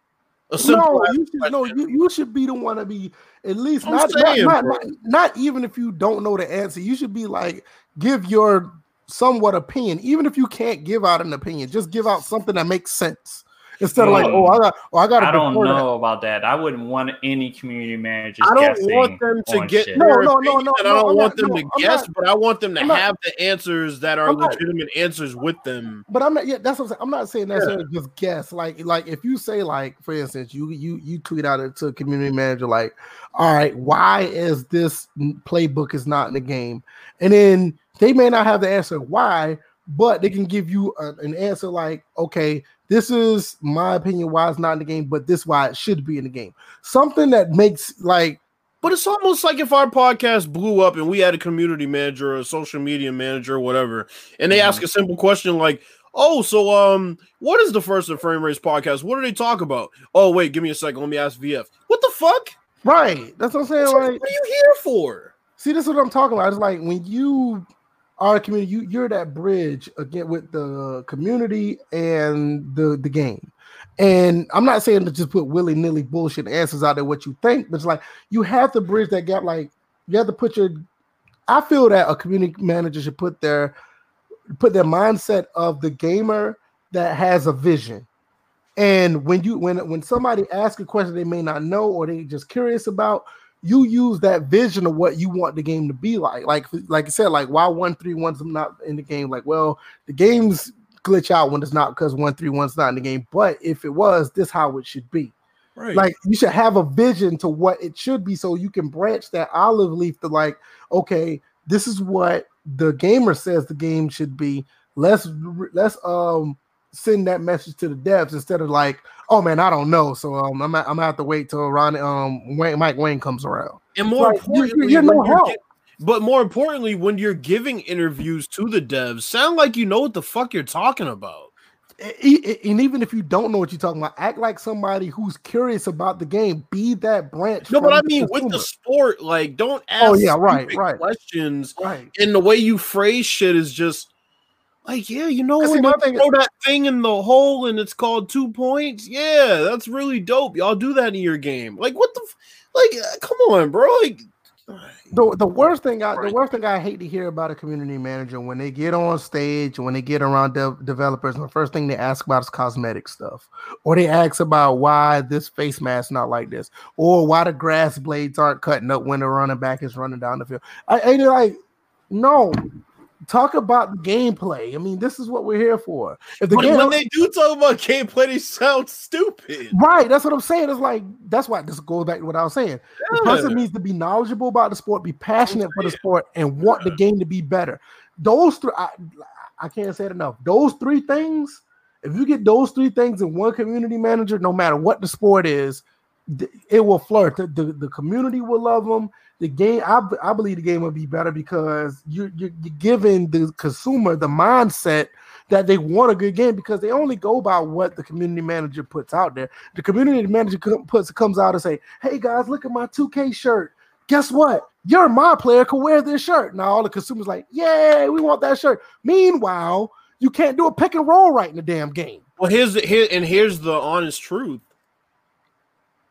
no, you should, no, you, you should be the one to be at least not, saying, not, not, not, not even if you don't know the answer. You should be like give your somewhat opinion, even if you can't give out an opinion, just give out something that makes sense. Instead of like, hmm. oh, I got, oh, I got. I don't know that. about that. I wouldn't want any community managers. I don't want them to get no, no, no, no, I don't want them to guess, but I want them to have the answers that are legitimate answers with them. But I'm not. Yeah, that's what I'm saying. I'm not saying necessarily just guess. Like, like if you say like, for instance, you you you tweet out to a community manager like, all right, why is this playbook is not in the game, and then they may not have the answer why, but they can give you a, an answer like, okay, this is my opinion why it's not in the game, but this why it should be in the game. Something that makes like but it's almost like if our podcast blew up and we had a community manager or a social media manager or whatever, and they mm-hmm. ask a simple question like, "Oh, so um, what is the first of Framerates podcast? What do they talk about?" Oh, wait, give me a second. Let me ask VF. What the fuck? Right. That's what I'm saying. Like, what are you here for? See, this is what I'm talking about. It's like when you a community, you, you're that bridge again with the community and the the game. And I'm not saying to just put willy nilly bullshit answers out there what you think, but it's like you have to bridge that gap. Like you have to put your. I feel that a community manager should put their put their mindset of the gamer that has a vision. And when you when when somebody asks a question they may not know or they just curious about, you use that vision of what you want the game to be like. Like like I said, like why one three one's not in the game? Like, well, the game's glitch out when it's not because one three one's not in the game. But if it was, this how it should be. Right. Like you should have a vision to what it should be, so you can branch that olive leaf to like, okay, this is what the gamer says the game should be. Let's let's um send that message to the devs instead of like, oh man, I don't know. So um, I'm I'm gonna have to wait till Ron um Wayne, Mike Wang comes around. And more like, importantly, you're, you're no help. But more importantly, when you're giving interviews to the devs, sound like you know what the fuck you're talking about. And even if you don't know what you're talking about, act like somebody who's curious about the game. Be that branch. No, but I mean with the sport, like don't ask. Oh yeah, right, right. Questions, right. And the way you phrase shit is just like, yeah, you know when they thing, throw that thing in the hole and it's called two points. Yeah, that's really dope. Y'all do that in your game. Like, what the, f- like, uh, come on, bro. Like, the the worst thing I the worst thing I hate to hear about a community manager when they get on stage when they get around de- developers the first thing they ask about is cosmetic stuff or they ask about why this face mask not like this or why the grass blades aren't cutting up when the running back is running down the field. I, I like no talk about the gameplay. I mean, this is what we're here for. If the game, when they do talk about gameplay, they sound stupid. Right. That's what I'm saying. It's like that's why this goes back to what I was saying. Yeah. The person needs to be knowledgeable about the sport, be passionate for the sport, and want the game to be better. Those three, I, I can't say it enough. Those three things. If you get those three things in one community manager, no matter what the sport is, it will flirt. The, the, the community will love them the game I, I believe the game would be better because you're, you're, giving the consumer the mindset that they want a good game because they only go by what the community manager puts out there. The community manager puts comes out and say, "Hey guys, look at my 2K shirt. Guess what? You're my player can wear this shirt." Now all the consumers like, "Yay, we want that shirt." Meanwhile, you can't do a pick and roll right in the damn game. Well, here's the, here and here's the honest truth.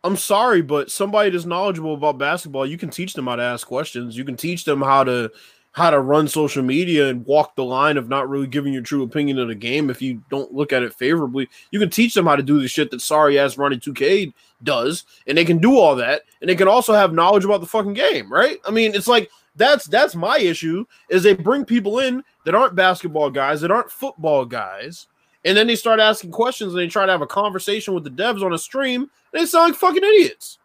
I'm sorry, but somebody that's knowledgeable about basketball, you can teach them how to ask questions. You can teach them how to how to run social media and walk the line of not really giving your true opinion of the game if you don't look at it favorably. You can teach them how to do the shit that sorry ass running 2K does, and they can do all that, and they can also have knowledge about the fucking game, right? I mean, it's like that's that's my issue is they bring people in that aren't basketball guys, that aren't football guys, and then they start asking questions and they try to have a conversation with the devs on a stream. they sound like fucking idiots.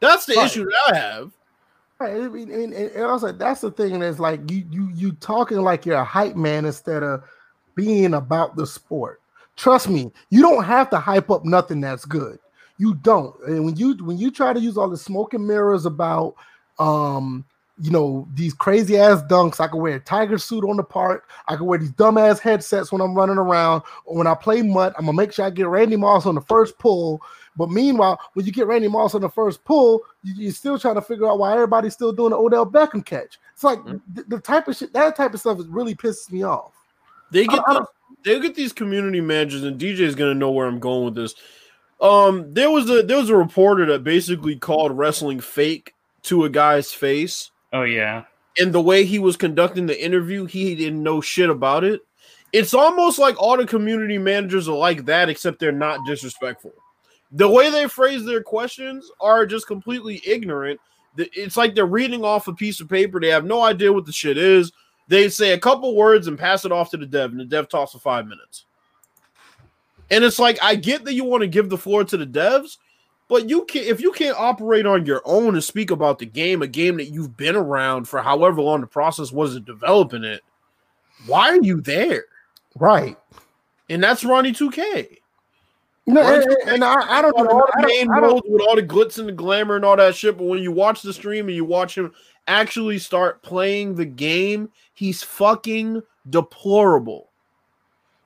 That's the right. issue that I have. Right. I mean, and, and also that's the thing that's like you you you talking like you're a hype man instead of being about the sport. Trust me, you don't have to hype up nothing that's good. You don't. And when you when you try to use all the smoke and mirrors about um you know, these crazy ass dunks. I can wear a tiger suit on the park. I can wear these dumbass headsets when I'm running around. Or when I play MUT, I'm gonna make sure I get Randy Moss on the first pull. But meanwhile, when you get Randy Moss on the first pull, you, are still trying to figure out why everybody's still doing the Odell Beckham catch. It's like mm-hmm. the, the, type of shit, that type of stuff is really pisses me off. They get the, they get these community managers, and DJ is gonna know where I'm going with this. Um, there was a there was a reporter that basically called wrestling fake to a guy's face Oh yeah. And the way he was conducting the interview, he didn't know shit about it. It's almost like all the community managers are like that, except they're not disrespectful. The way they phrase their questions are just completely ignorant. It's like they're reading off a piece of paper. They have no idea what the shit is. They say a couple words and pass it off to the dev, and the dev talks for five minutes. And it's like, I get that you want to give the floor to the devs, but you can if you can't operate on your own and speak about the game, a game that you've been around for however long the process was of developing it, why are you there? Right. And that's Ronnie 2K. No, Ronnie and, 2K and I, I don't know. all the main I with all the glitz and the glamour and all that shit. But when you watch the stream and you watch him actually start playing the game, he's fucking deplorable.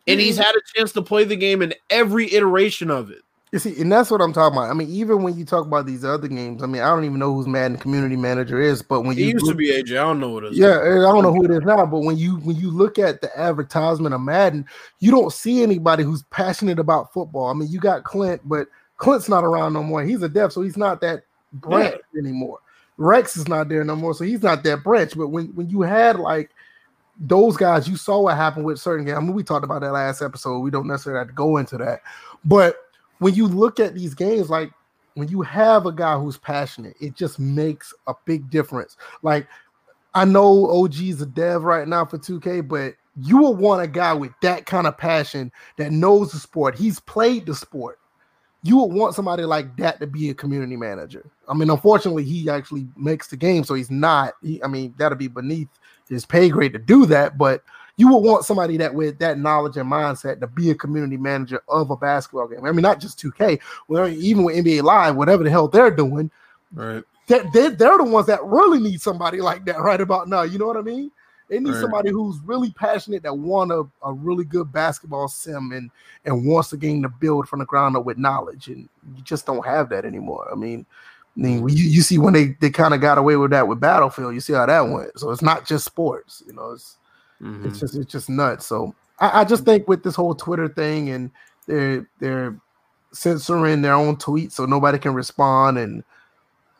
And he's Mm-hmm. had a chance to play the game in every iteration of it. You see, and that's what I'm talking about. I mean, even when you talk about these other games, I mean, I don't even know who's Madden community manager is, but when He you used to be AJ. I don't know what it is. yeah, I don't know who it is now, but when you when you look at the advertisement of Madden, you don't see anybody who's passionate about football. I mean, you got Clint, but Clint's not around no more. He's a dev, so he's not that branch anymore. Rex is not there no more, so he's not that branch. But when when you had like those guys, you saw what happened with certain games. I mean, we talked about that last episode. We don't necessarily have to go into that, but when you look at these games, like when you have a guy who's passionate, it just makes a big difference. Like I know OG's a dev right now for 2K, but you will want a guy with that kind of passion that knows the sport. He's played the sport. You would want somebody like that to be a community manager. I mean, unfortunately, he actually makes the game, so he's not. He, I mean, that'll be beneath his pay grade to do that, but you would want somebody that with that knowledge and mindset to be a community manager of a basketball game. I mean, not just 2K, well, even with NBA Live, whatever the hell they're doing, Right. they're, they're, they're the ones that really need somebody like that right about now. You know what I mean? They need Right. somebody who's really passionate that want a, a really good basketball sim and and wants the game to build from the ground up with knowledge. And you just don't have that anymore. I mean, I mean, mm. you, you see when they, they kind of got away with that with Battlefield, you see how that went. So it's not just sports, you know, it's Mhm. it's just it's just nuts. So I, I just think with this whole Twitter thing and they're they're censoring their own tweets so nobody can respond and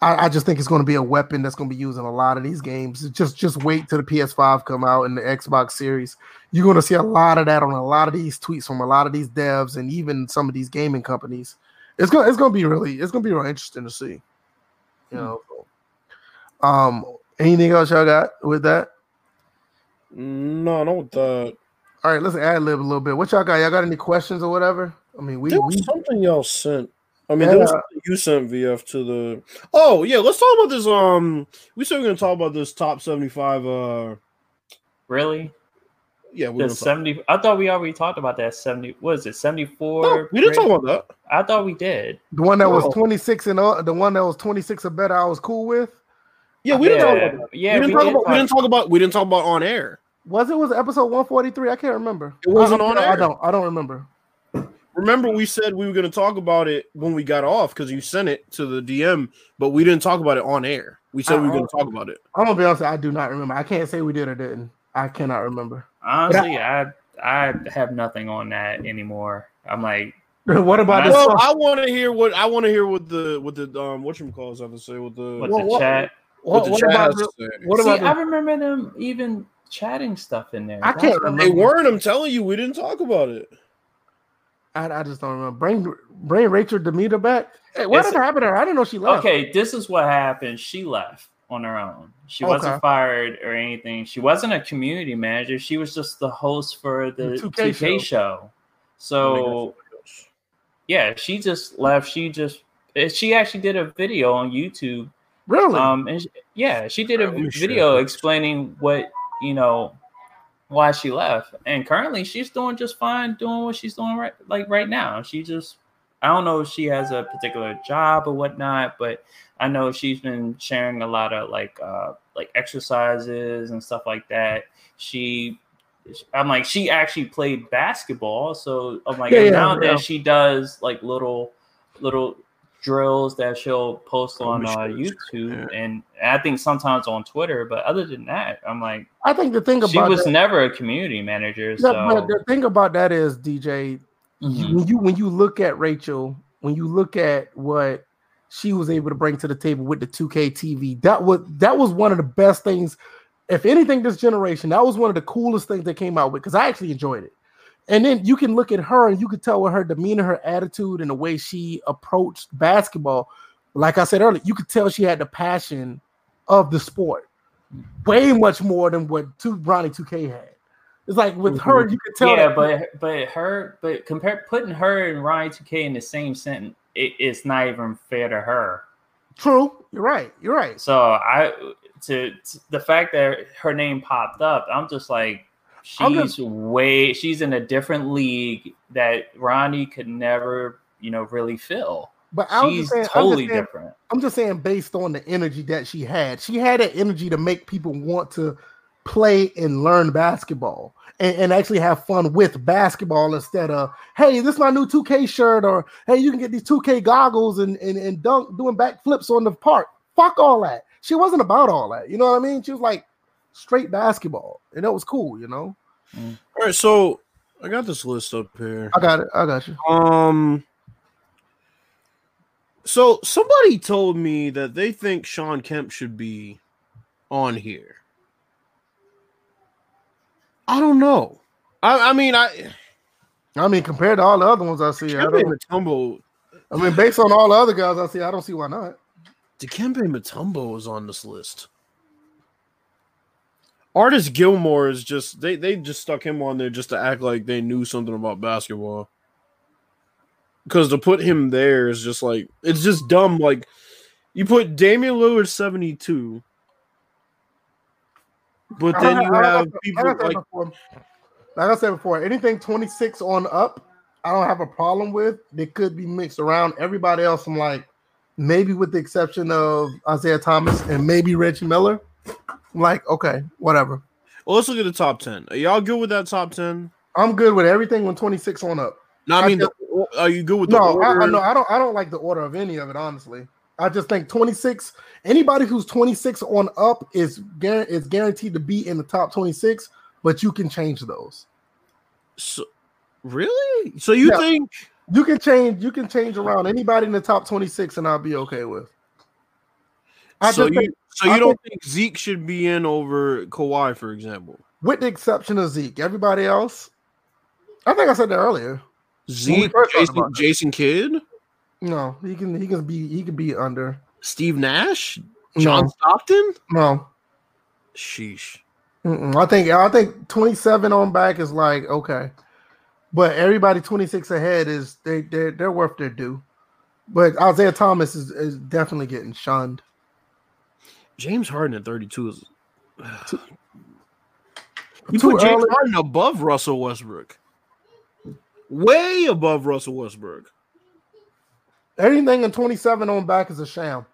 I, I just think it's going to be a weapon that's going to be used in a lot of these games. Just just wait till the PS5 come out and the Xbox Series. You're going to see a lot of that on a lot of these tweets from a lot of these devs and even some of these gaming companies. It's going to it's going to be really it's going to be real interesting to see. You know. Um. Anything else y'all got with that? No, not with that. All right, let's ad lib a little bit. What y'all got? Y'all got any questions or whatever? I mean, we, There we something y'all sent. I mean, there was something you sent VF to the. Oh yeah, let's talk about this. Um, we said we are gonna talk about this top seventy-five. Uh, Really? yeah, we're The gonna talk. seventy. I thought we already talked about that seventy. What is it? Seventy four. No, we didn't talk about that. I thought we did. the one that was 26 and uh, the one that was 26 or better, I was cool with. Yeah, we didn't talk about that. yeah. we didn't we talk did about. We didn't talk about. We didn't talk about on air. Was it was it episode 143? I can't remember. It wasn't I, on I don't I don't remember. Remember, we said we were gonna talk about it when we got off because you sent it to the DM, but we didn't talk about it on air. We said we were gonna talk about it. I'm gonna be honest, I do not remember. I can't say we did or didn't. I cannot remember. Honestly, I I have nothing on that anymore. I'm like, what about That's- this? Well. I want to hear what I want to hear what the what the um what you calls have to say with the what Well, the what- chat? What what, the what about has the, what See, about I remember them even chatting stuff in there. I That's can't what- They weren't. I'm telling you, we didn't talk about it. I, I just don't remember. Bring bring Rachel DeMita back. Hey, what It's- did happen to her? I didn't know she left. Okay, this is what happened. She left on her own. She Okay. wasn't fired or anything. She wasn't a community manager. She was just the host for the The 2K, 2K show. So yeah, she just left. She just eh, she actually did a video on YouTube. Really? Um, and she- yeah, she did a Alright, let me share video this. explaining what you know why she left. And currently, she's doing just fine, doing what she's doing right like right now. She just I don't know if she has a particular job or whatnot, but I know she's been sharing a lot of like uh like exercises and stuff like that. She I'm like she actually played basketball, so I'm like yeah, now yeah. that she does like little little drills that she'll post on uh, YouTube yeah. and I think sometimes on Twitter, but other than that, I'm like I think the thing about she was that, never a community manager. No, So but the thing about that is DJ. Mhm. When you when you look at Rachel, when you look at what she was able to bring to the table with the 2K TV, that was that was one of the best things. If anything, this generation, that was one of the coolest things that came out with because I actually enjoyed it. And then you can look at her and you could tell with her demeanor, her attitude, and the way she approached basketball. Like I said earlier, you could tell she had the passion of the sport, way much more than what two Ronnie 2K had. It's like with her, mm-hmm. you could tell. yeah, that- but but her but compare putting her and Ronnie 2K in the same sentence, it, it's not even fair to her. True, you're right. You're right. So I to, to the fact that her name popped up, I'm just like I'm She's way she's in a different league that Ronnie could never, you know, really fill. But I was She's saying, I'm totally just saying, different. I'm just saying, based on the energy that she had, she had that energy to make people want to play and learn basketball and, and actually have fun with basketball instead of, hey, this is my new 2K shirt, or hey, you can get these 2K goggles and, and, and dunk doing backflips on the park. Fuck all that. She wasn't about all that. You know what I mean? She was like straight basketball, and that was cool, you know. All right, so I got this list up here. I got it. I got you. Um. So somebody told me that they think Shawn Kemp should be on here. I don't know. I, I mean, I I mean, compared to all the other ones I see, I, Dikembe don't, Mutombo, I mean, based on all the other guys I see, I don't see why not. Dikembe Mutombo is on this list. Artis Gilmore is just they they just stuck him on there just to act like they knew something about basketball. Because to put him there is just like it's just dumb. Like you put Damian Lillard seventy two, but then you have people like like before, like I said before, anything 26 on up, I don't have a problem with. They could be mixed around. Everybody else, I'm like, maybe with the exception of Isiah Thomas and maybe Reggie Miller. Like, okay, whatever. well, let's look at the top ten. Are y'all good with that top ten? I'm good with everything when 26 on up. No, I I mean, just- the, are you good with the No, I, order? I no, I don't. I don't like the order of any of it. Honestly, I just think 26. Anybody who's 26 on up is is guaranteed to be in the top 26, but you can change those. So, really? So you Yeah. think? You can change. You can change around anybody in the top 26, and I'll be okay with. I so just you think, so I you don't think Zeke should be in over Kawhi, for example? with the exception of Zeke, everybody else. I think I said that earlier. Zeke, Jason. Jason Kidd, No, he can. He can be. He can be under. Steve Nash, John No, Stockton. no. Sheesh. Mm-mm. I think. I think 27 on back is like okay, but everybody 26 ahead is they they they're worth their due. But Isiah Thomas is, is definitely getting shunned. James Harden at 32 is. You Too put James early. Harden above Russell Westbrook. Way above Russell Westbrook. Anything in 27 on back is a sham.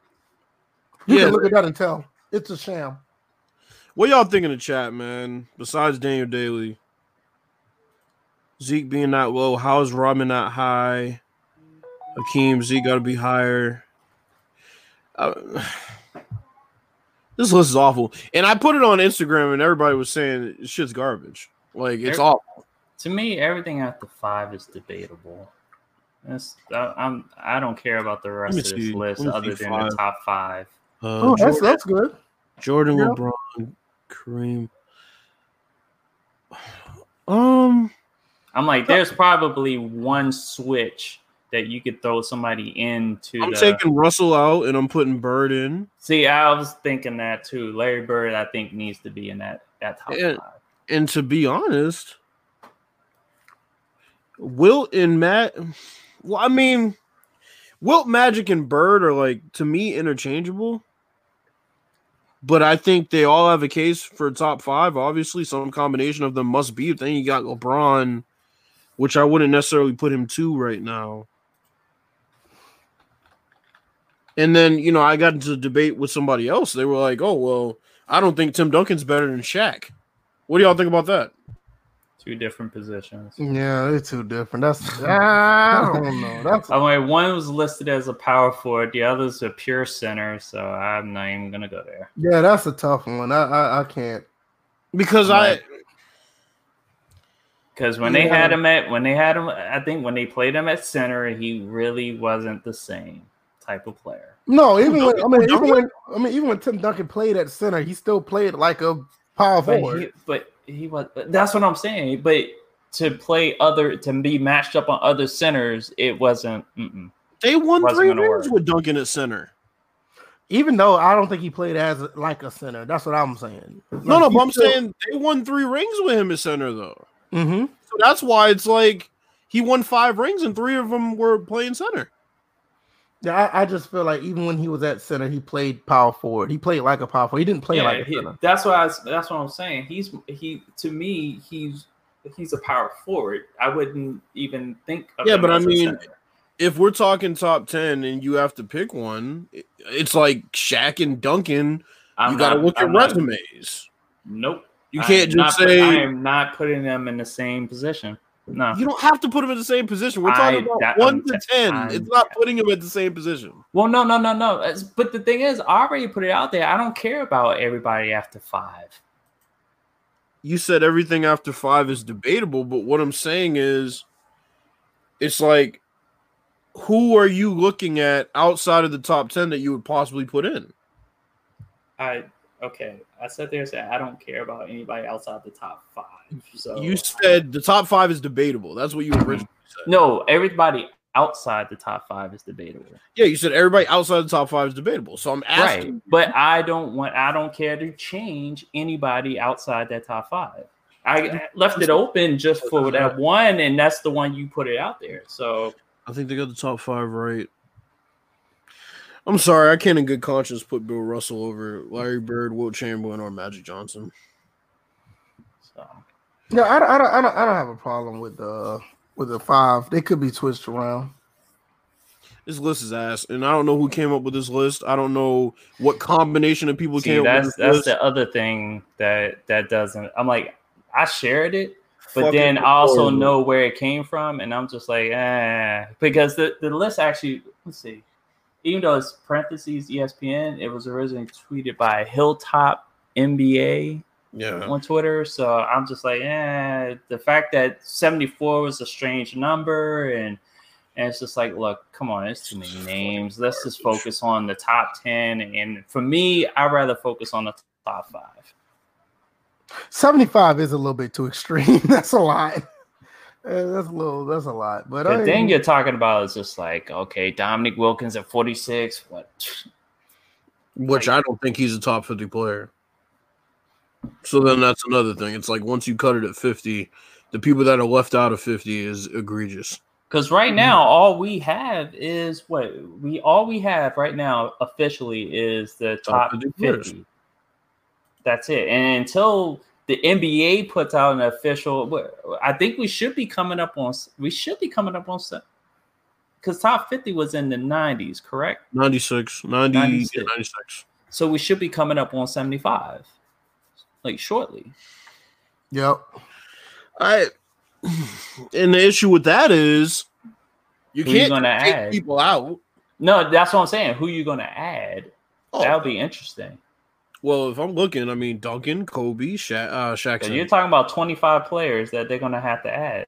You Yeah. can look at that and tell it's a sham. What y'all think in the chat, man? Besides Daniel Daly, Zeke being that low, how is Robin that high? Hakeem, Zeke got to be higher. Uh, this list is awful, and I put it on Instagram, and everybody was saying shit's garbage. Like it's Every- awful. To me, everything after five is debatable. That's, I, I'm I don't care about the rest of this see. list other than five. the top five. Uh, Oh, that's that's good. Jordan yeah. LeBron, Kareem. Um, I'm like, there's probably one switch that you could throw somebody into. I'm the, taking Russell out, and I'm putting Bird in. See, I was thinking that too. Larry Bird, I think, needs to be in that that top Yeah. five. And to be honest, Wilt and Matt. Well, I mean, Wilt, Magic, and Bird are like to me interchangeable. But I think they all have a case for top five. Obviously, some combination of them must be. Then you got LeBron, which I wouldn't necessarily put him to right now. And then you know I got into a debate with somebody else. They were like, "Oh well, I don't think Tim Duncan's better than Shaq." What do y'all think about that? Two different positions. Yeah, they're two different. That's I don't know. That's oh, I'm like, one was listed as a power forward, the other's a pure center, so I'm not even gonna go there. yeah, that's a tough one. I I, I can't. Because Right. I Because when they had him at when they had him, I think when they played him at center, he really wasn't the same type of player. No, even when I mean, even when I mean, even when Tim Duncan played at center, he still played like a power But forward. he, but he was. That's what I'm saying. But to play other to be matched up on other centers, it wasn't. Mm-mm. they won Wasn't three rings work. with Duncan at center. even though I don't think he played as like a center. That's what I'm saying. No, no, but I'm saying they won three rings with him at center though. hmm So that's why it's like he won five rings and three of them were playing center. Yeah, I, I just feel like even when he was at center, he played power forward. He played like a power forward. He didn't play Yeah, like a he- center. that's what I was, that's what I'm saying. He's he to me he's he's a power forward. I wouldn't even think. Of Yeah, him but I as a mean, center. If we're talking top ten and you have to pick one, it's like Shaq and Duncan. I'm you got to look at I'm not- resumes. Nope. You can't just not say I am not putting them in the same position. No. you don't have to put them in the same position. We're talking I- about that- one I'm to ten. I'm- it's not putting them at the same position. Well, no, no, no, no. It's- But the thing is, I already put it out there. I don't care about everybody after five. you said everything after five is debatable, but what I'm saying is it's like who are you looking at outside of the top 10 that you would possibly put in? I okay. I sat there and said I don't care about anybody outside the top five. So You said the top five is debatable. That's what you mhm. originally said. no, everybody outside the top five is debatable. Yeah, you said everybody outside the top five is debatable. So I'm asking. Right. But I don't want I don't care to change anybody outside that top five. I left it open just for that one, and that's the one you put it out there. So I think they got the top five right. I'm sorry, I can't in good conscience put Bill Russell over Larry Bird, Wilt Chamberlain, or Magic Johnson. so No, I, don't- I don't. I don't. I don't have a problem with the with the five. They could be twisted around. This list is ass, and I don't know who came up with this list. I don't know what combination of people see, came up with this that's list. the other thing that that doesn't. I'm like I shared it, but Fucking then I also horrible. know where it came from, and I'm just like, eh, because the the list actually. Let's see. Even though it's parentheses ESPN, it was originally tweeted by Hilltop NBA Yeah, on Twitter. So I'm just like, eh, the fact that 74 was a strange number and and it's just like, look, come on, it's too many names. Let's just focus on the top 10. And for me, I'd rather focus on the top five. Seventy five is a little bit too extreme. that's a lot. Uh, that's a little. That's a lot. But The I, thing you're talking about is just like, okay, Dominique Wilkins at 46. What? which I don't think he's a top 50 player. So then that's another thing. It's like once you cut it at 50, the people that are left out of 50 is egregious. Because right Mm-hmm. now, all we have is what we all we have right now officially is the Top top 50 50. players. That's it. And until the NBA puts out an official, I think we should be coming up on. We should be coming up on because top 50 was in the 90s, correct? 96, 90, 96. yeah, 96. So we should be coming up on 75, like shortly. Yep. I and the issue with that is you Who you can't gonna take add? people out. No, that's what I'm saying. Who you gonna add? Oh, That'll be interesting. Well, if I'm looking, I mean Duncan, Kobe, Sha- uh, Shaq. you're talking about 25 players that they're gonna have to add,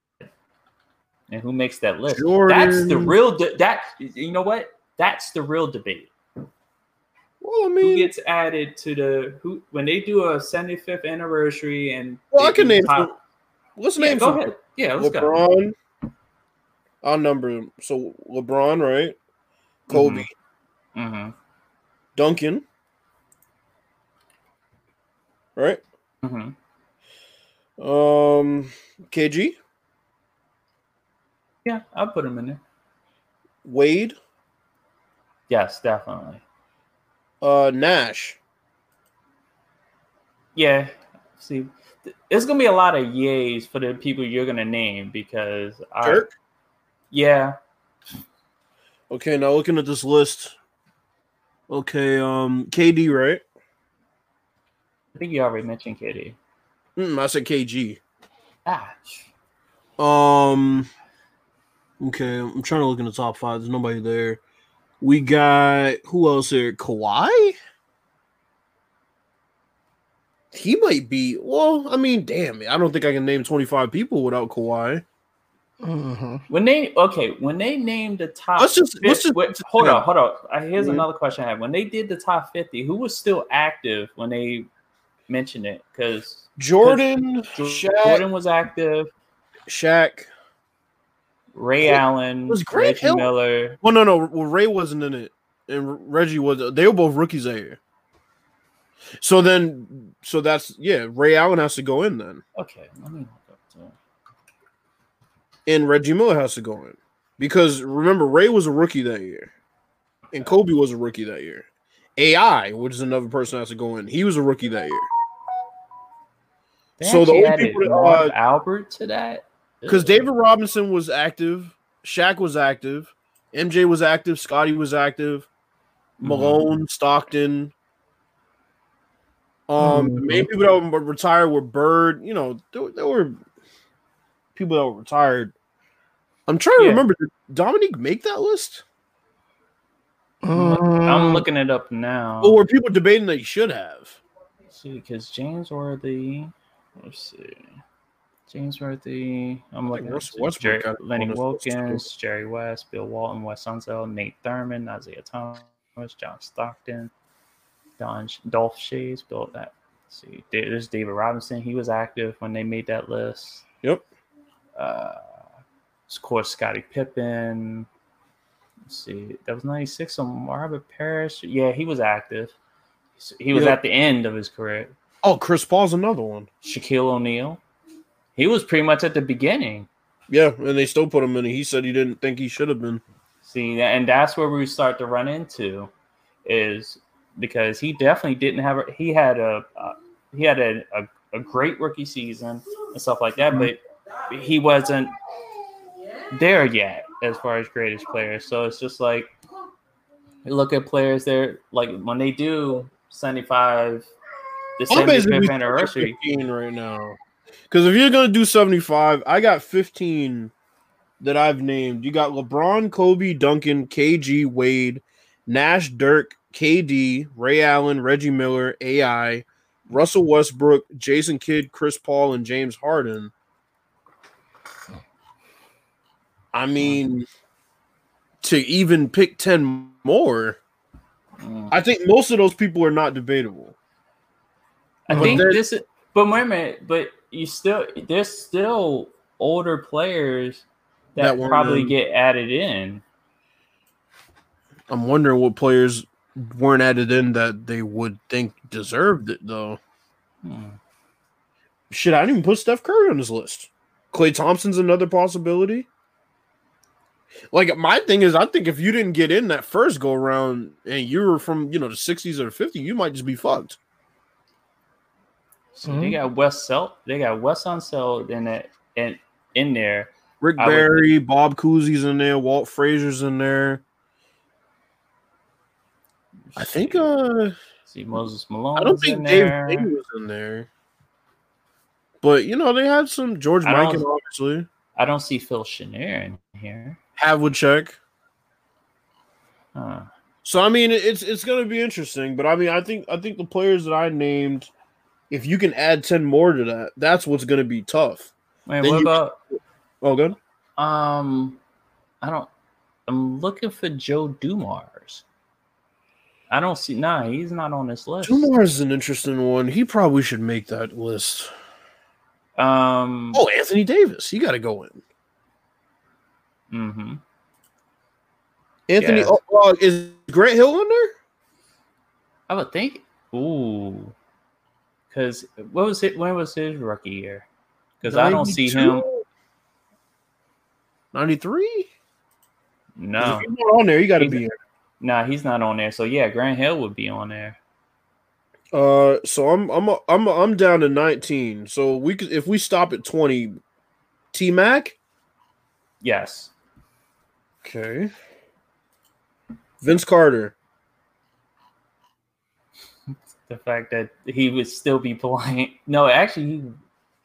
and who makes that list? That's the real. De- that you know what? That's the real debate. well, I mean, Who gets added to the who when they do a 75th anniversary and well, I can name. top- Some, let's Yeah, name go some. ahead. Yeah, let's go. LeBron. I'll number them. So LeBron, right? Kobe, Mm-hmm. Duncan, right? Mm-hmm. Um, KG, Yeah, I'll put him in there. Wade, Yes, definitely. uh, Nash. Yeah. See, it's gonna be a lot of yays for the people you're gonna name because I, yeah, Okay, now looking at this list. Okay, um, KD, right? I think you already mentioned KD. Mm, I said KG. Ah, Um. Okay, I'm trying to look in the top five. There's nobody there. We got who else here? Kawhi. He might be. Well, I mean, damn it. I don't think I can name 25 people without Kawhi. hmm when they okay, when they named the top, Let's just let's just wait, hold on, hold on. Uh, Here's Mhm. another question I have. When they did the top 50, who was still active when they mentioned it? Because Jordan, Shaq, Jordan was active, Shaq. Ray Wait, Allen, was Grant Reggie Hill- Miller. Well, no, no. Well, Ray wasn't in it, and Reggie was. They were both rookies that year. So then, so that's yeah. Ray Allen has to go in then, Okay, let me look up to and Reggie Miller has to go in because remember Ray was a rookie that year. and Kobe was a rookie that year. AI, which is another person that has to go in, he was a rookie that year. They So the actually only added people that, Marv uh, Albert to that Because David Robinson was active, Shaq was active, MJ was active, Scottie was active, Mhm. Malone, Stockton. Um, the main people that were retired were Bird. You know, there, there were people that were retired. I'm trying to Yeah. remember. Did Dominique make that list? I'm Mm, looking it up now. Or were people debating that he should have? see, because James Worthy. Let's see. James Worthy. I'm looking Russell at Westbrook Jerry, Lenny on his list, too. Wilkens, Jerry West, Bill Walton, Wes Unseld, Nate Thurmond, Isiah Thomas, John Stockton, Don Dolph Schayes, Bill that. let's see, there's David Robinson. He was active when they made that list. Yep. Uh, of course, Scottie Pippen. Let's see, that was '96. So Marvin Parish, yeah, he was active. He was Yeah. at the end of his career. Oh, Chris Paul's another one. Shaquille O'Neal. He was pretty much at the beginning. Yeah, and they still put him in. He said he didn't think he should have been. See, and that's where we start to run into is because he definitely didn't have a, he had a uh, he had a, a, a great rookie season and stuff like that, but he wasn't there yet as far as greatest players. So it's just like you look at players there like when they do 75 the I'm basically 75th anniversary. 15 right now. Because if you're gonna do 75, I got 15 that I've named. You got LeBron, Kobe, Duncan, KG, Wade, Nash, Dirk, KD, Ray Allen, Reggie Miller, AI, Russell Westbrook, Jason Kidd, Chris Paul, and James Harden. I mean, to even pick 10 more, Mm. I think most of those people are not debatable. I But think this is, but wait a minute, but you still there's still older players that, That probably get added in. I'm wondering what players weren't added in that they would think deserved it though. Hmm. Shit, I didn't even put Steph Curry on this list. Klay Thompson's another possibility. Like my thing is, I think if you didn't get in that first go around and you were from you know the 60s or the 50s, you might just be fucked. So they got West Sel, they got Wes Unseld in it and in there. Rick I would Barry, Bob Cousy's in there, Walt Frazier's in there. I think uh see Moses Malone. I don't think in Dave there. King was in there. But you know, they had some George I don't- Mikan, obviously. I don't see Phil Chenier in here. Havlicek. Huh. So I mean, it's it's going to be interesting. But I mean, I think I think the players that I named, if you can add ten more to that, that's what's going to be tough. Wait, Then what about Oh, good. um? I don't. I'm looking for Joe Dumars. I don't see. Nah, he's not on this list. Dumars is an interesting one. He probably should make that list. Um. Oh, Anthony Davis, he got to go in. Mm-hmm. Anthony, Yeah. oh, uh, is Grant Hill in there? I would think. Ooh. Because what was it? When was his rookie year? Because I don't see him. 93? No, If he's not on there, he got to be in. nah, he's not on there. So yeah, Grant Hill would be on there. Uh, so I'm I'm I'm I'm down to 19. So we could if we stop at 20, T Mac. Yes. Okay. Vince Carter. The fact that he would still be playing. No, actually, he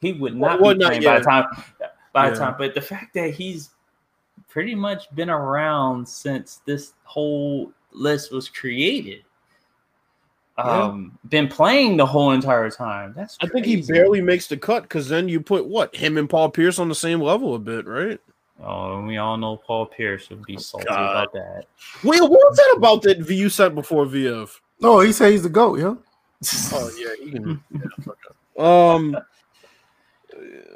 he would not Well, be not playing by the time. By the time, but the fact that he's pretty much been around since this whole list was created. Um, been playing the whole entire time. That's I think he barely makes the cut because then you put what him and Paul Pierce on the same level a bit, right? Oh, and we all know Paul Pierce would be salty God. about that. Wait, what was that about that VU sent before VF? Oh, he said he's the goat, yo. Oh yeah, he can. yeah, um,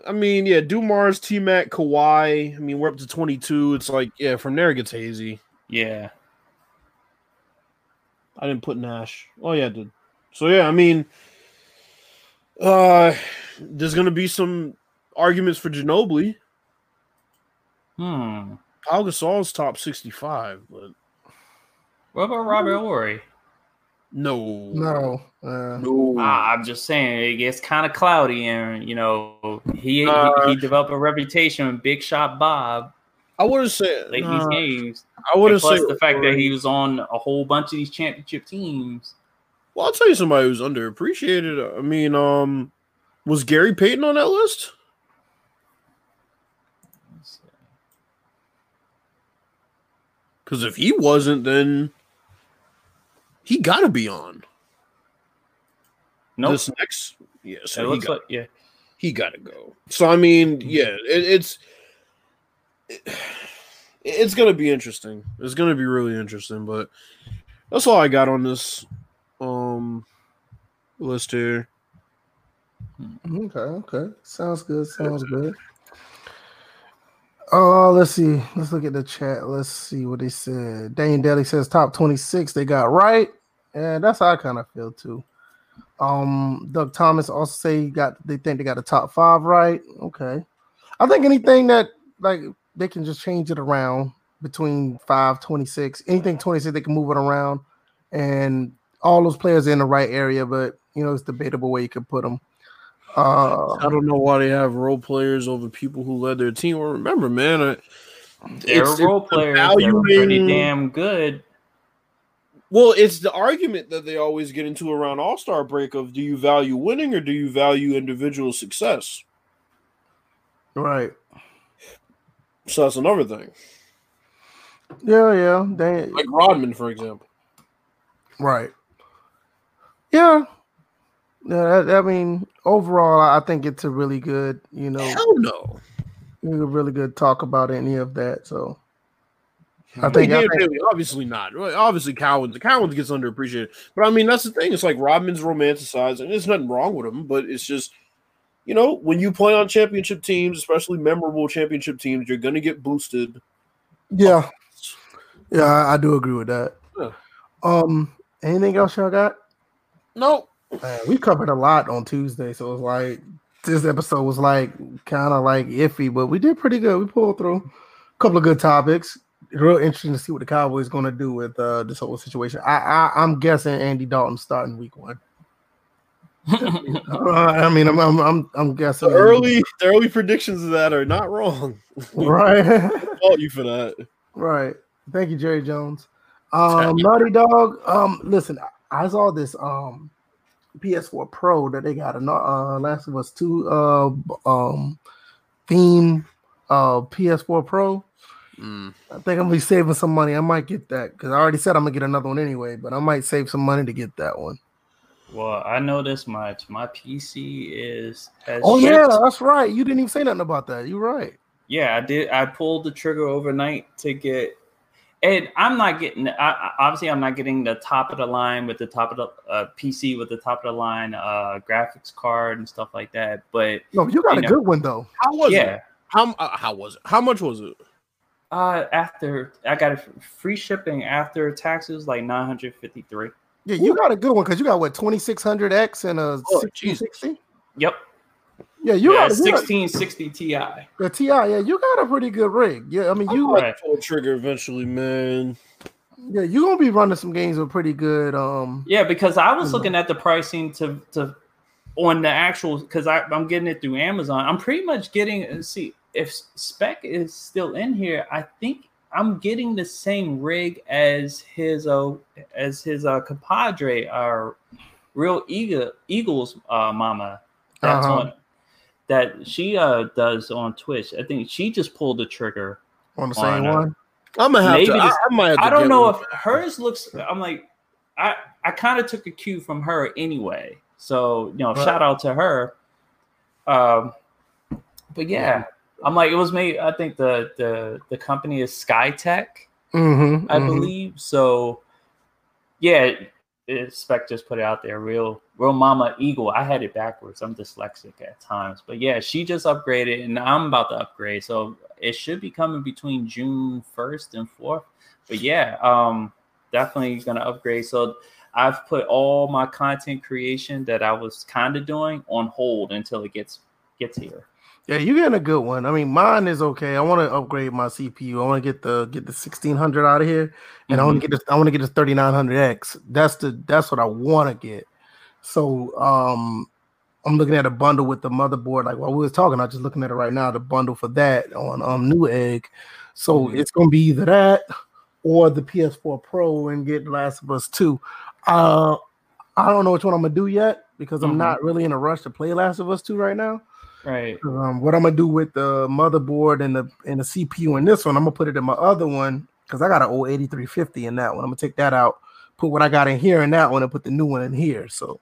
I mean, yeah, Dumars, T Mac, Kawhi. I mean, we're up to 22. It's like, yeah, from there it gets hazy. yeah. I didn't put Nash. Oh yeah, I did. So yeah, I mean, uh, there's gonna be some arguments for Ginobili. Hmm. Pau Gasol's top 65, but What about Robert Horry? No, No. Uh, no. Ah, I'm just saying it gets kind of cloudy, and you know he, Uh, he he developed a reputation with Big Shot Bob I wouldn't say. late nah, these games. I wouldn't plus say the fact that he was on a whole bunch of these championship teams. Well, I'll tell you somebody who's underappreciated. I mean, um, was Gary Payton on that list? Because if he wasn't, then he got to be on Nope. this next. Yeah, it so he got like yeah. he got to go. So I mean, yeah, it, it's it- it's gonna be interesting. It's gonna be really interesting. But that's all I got on this um list here. Okay, okay. Sounds good. Sounds good. Uh let's see. Let's look at the chat. Let's see what they said. Dane Daly says top 26 they got right. And that's how I kind of feel too. Um Doug Thomas also say he got they think they got the top five right. Okay. I think anything that like they can just change it around between 5 26 anything 26 they can move it around and all those players are in the right area but you know it's debatable where you can put them uh I don't know why they have role players over people who led their team. Well, remember, man, uh, They're it's- role it's the players that are pretty damn good. Well, it's the argument that they always get into around All Star break of do you value winning or do you value individual success? right So that's another thing. yeah yeah they Like Rodman, for example. right yeah yeah that, i mean overall i think it's a really good you know Hell no. a really good talk about any of that so i think, I think Bailey, obviously not. Obviously, Cowens. Cowens gets underappreciated, but I mean that's the thing. It's like Rodman's romanticized, and there's nothing wrong with him. But it's just, you know, when you play on championship teams, especially memorable championship teams, you're gonna get boosted. yeah yeah i, I do agree with that Yeah. um anything else y'all got Nope. Man, we covered a lot on tuesday so it's like this episode was like kind of like iffy but we did pretty good we pulled through a couple of good topics real interesting to see what the Cowboys going to do with uh, this whole situation. I, I I'm guessing Andy Dalton starting week one. Uh, I mean, I'm I'm I'm, I'm guessing the early the early predictions of that are not wrong. right, fault you for that. right. Thank you, Jerry Jones. Um, Naughty Dog. Um, listen, I saw this um PS4 Pro that they got. A uh, Last of Us Two uh um theme uh PS4 Pro. Mm. I think I'm gonna be saving some money. I might get that because I already said I'm gonna get another one anyway, but I might save some money to get that one. Well, I know this much. My PC is has Oh shipped. yeah, that's right. You didn't even say nothing about that. You're right. Yeah, I did. I pulled the trigger overnight to get, and I'm not getting. I, I- obviously, I'm not getting the top of the line with the top of the uh, PC with the top of the line uh, graphics card and stuff like that. But No, you got You a know. good one though. How was yeah, it? How uh, how was it? How much was it? Uh, after I got a free shipping after taxes, like 953. Yeah, you got a good one because you got what 2600X and a Oh, 1660. Yep. Yeah, you yeah, got, you got 1660 Ti. the Ti. Yeah, you got a pretty good rig. Yeah, I mean you. Right. Pull the trigger eventually, man. Yeah, you're gonna be running some games with pretty good. Um, Yeah, because I was looking at the pricing to to on the actual because I'm getting it through Amazon. I'm pretty much getting uh, see if spec is still in here. I think I'm getting the same rig as his uh as his uh compadre, our real eagle Eagles uh mama. That's Uh-huh. on that she uh does on Twitch. I think she just pulled the trigger on the same no. one. I'm gonna have Maybe to. I, I might have to I don't know one. if hers looks. I'm like, I I kind of took a cue from her anyway. So you know, Right. shout out to her. Um, but yeah, I'm like, it was made. I think the the the company is SkyTech, Mm-hmm, I believe. So yeah, it, it, Spec just put it out there. Real real Mama Eagle. I had it backwards. I'm dyslexic at times, but yeah, she just upgraded, and I'm about to upgrade. So it should be coming between June 1st and 4th. But yeah, um, definitely gonna upgrade. So I've put all my content creation that I was kind of doing on hold until it gets gets here. Yeah, you're getting a good one. I mean, mine is okay. I want to upgrade my CPU. I want to get the get the 1600 out of here, and Mm-hmm. I want to get this. I want to get this 3900X. That's the that's what I want to get. So um, I'm looking at a bundle with the motherboard. Like while we was talking, I'm just looking at it right now. The bundle for that on um Newegg. So Mhm. it's gonna be either that or the PS4 Pro and get Last of Us 2. Uh, I don't know which one I'm gonna do yet because I'm Mhm. not really in a rush to play Last of Us 2 right now. Right. Um, what I'm gonna do with the motherboard and the and the CPU in this one, I'm gonna put it in my other one because I got an old 8350 in that one. I'm gonna take that out, put what I got in here in that one, and put the new one in here. So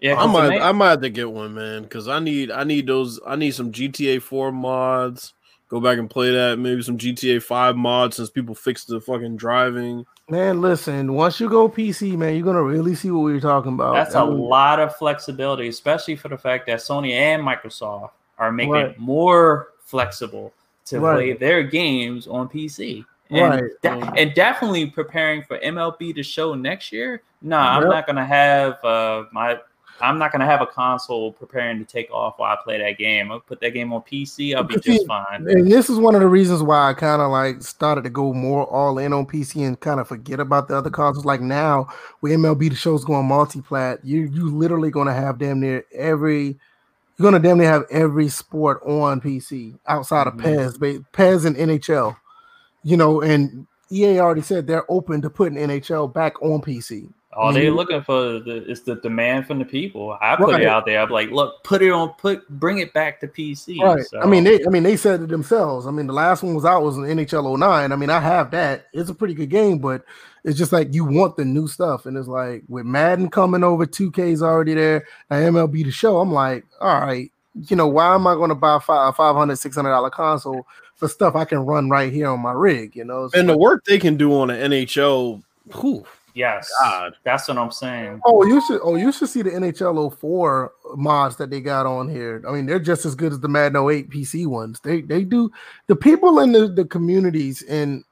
Yeah, I 'cause the might, main- I might have to get one, man, because I need, I need those, I need some GTA Four mods. Go back and play that. Maybe some GTA Five mods since people fixed the fucking driving. man, listen, once you go PC, man, you're gonna really see what we're talking about. That's I a mean, lot of flexibility, especially for the fact that Sony and Microsoft are making Right. it more flexible to Right. play their games on PC. And, Right. de- and definitely preparing for MLB to show next year. Nah, I'm not gonna have uh, my I'm not gonna have a console preparing to take off while I play that game. I'll put that game on PC, I'll be just fine. And this is one of the reasons why I kind of like started to go more all in on PC and kind of forget about the other consoles. Like now, with MLB the show's going multi-plat, you you literally gonna have damn near every you're gonna damn near have every sport on PC outside of Mhm. PES, ba- PES and NHL. You know, and EA already said they're open to putting NHL back on PC. All they're Mhm. looking for the, is the demand from the people. I put Right. it out there. I'm like, look, put it on, put bring it back to PC. Right. So, I mean, they I mean they said it themselves. I mean, the last one was out was in NHL 09. I mean, I have that. It's a pretty good game, but it's just like you want the new stuff. And it's like with Madden coming over, 2K's already there, and MLB the show. I'm like, all right, you know, why am I gonna buy five 500 600 dollar console for stuff I can run right here on my rig? You know, It's And the work they can do on an NHL, whew, yes, God. that's what I'm saying. Oh, you should. Oh, you should see the NHL 04 mods that they got on here. I mean, they're just as good as the Madden 08 PC ones. They they do the people in the, the communities, and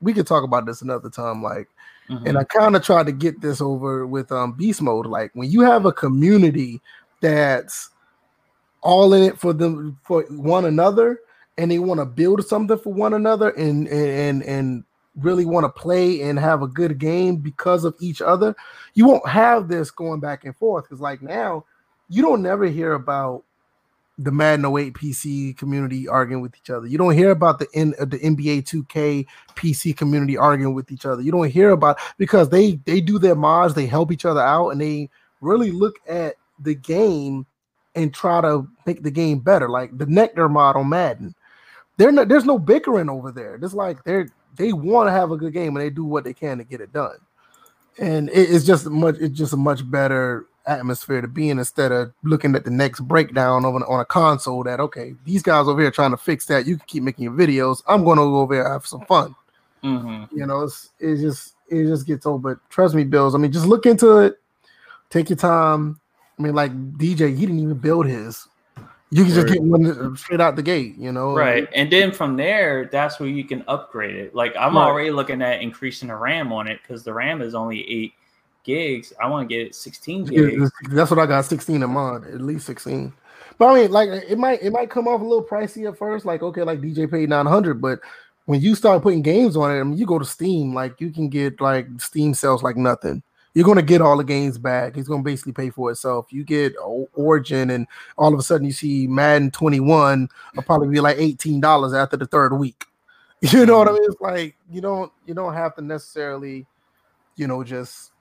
we could talk about this another time. Like, Mhm. and I kind of tried to get this over with um Beast Mode. Like, when you have a community that's all in it for them for one another, and they want to build something for one another, and and and really want to play and have a good game because of each other, you won't have this going back and forth. Because like now, you don't never hear about the Madden 08 PC community arguing with each other. You don't hear about the N, uh, the NBA 2K PC community arguing with each other. You don't hear about because they they do their mods, they help each other out, and they really look at the game and try to make the game better. Like the Nectar mod on Madden, not, there's no bickering over there. It's like they're they want to have a good game and they do what they can to get it done. And it- it's just much it's just a much better atmosphere to be in instead of looking at the next breakdown of an, on a console that okay these guys over here trying to fix that you can keep making your videos i'm going to go over there have some fun Mhm. you know it's it just it just gets old but trust me bills i mean just look into it take your time i mean like dj he didn't even build his you can just get one straight out the gate you know Right. And then from there, that's where you can upgrade it. Like I'm Right. already looking at increasing the RAM on it because the RAM is only eight gigs. I want to get 16 gigs. that's what i got 16 in mind at least 16 but i mean like it might it might come off a little pricey at first like okay like dj paid 900 but when you start putting games on it I mean, you go to steam like you can get like steam sells like nothing you're going to get all the games back. It's going to basically pay for itself. You get Origin, and all of a sudden you see Madden 21 will probably be like eighteen dollars after the third week. You know what I mean? It's like you don't you don't have to necessarily, you know, just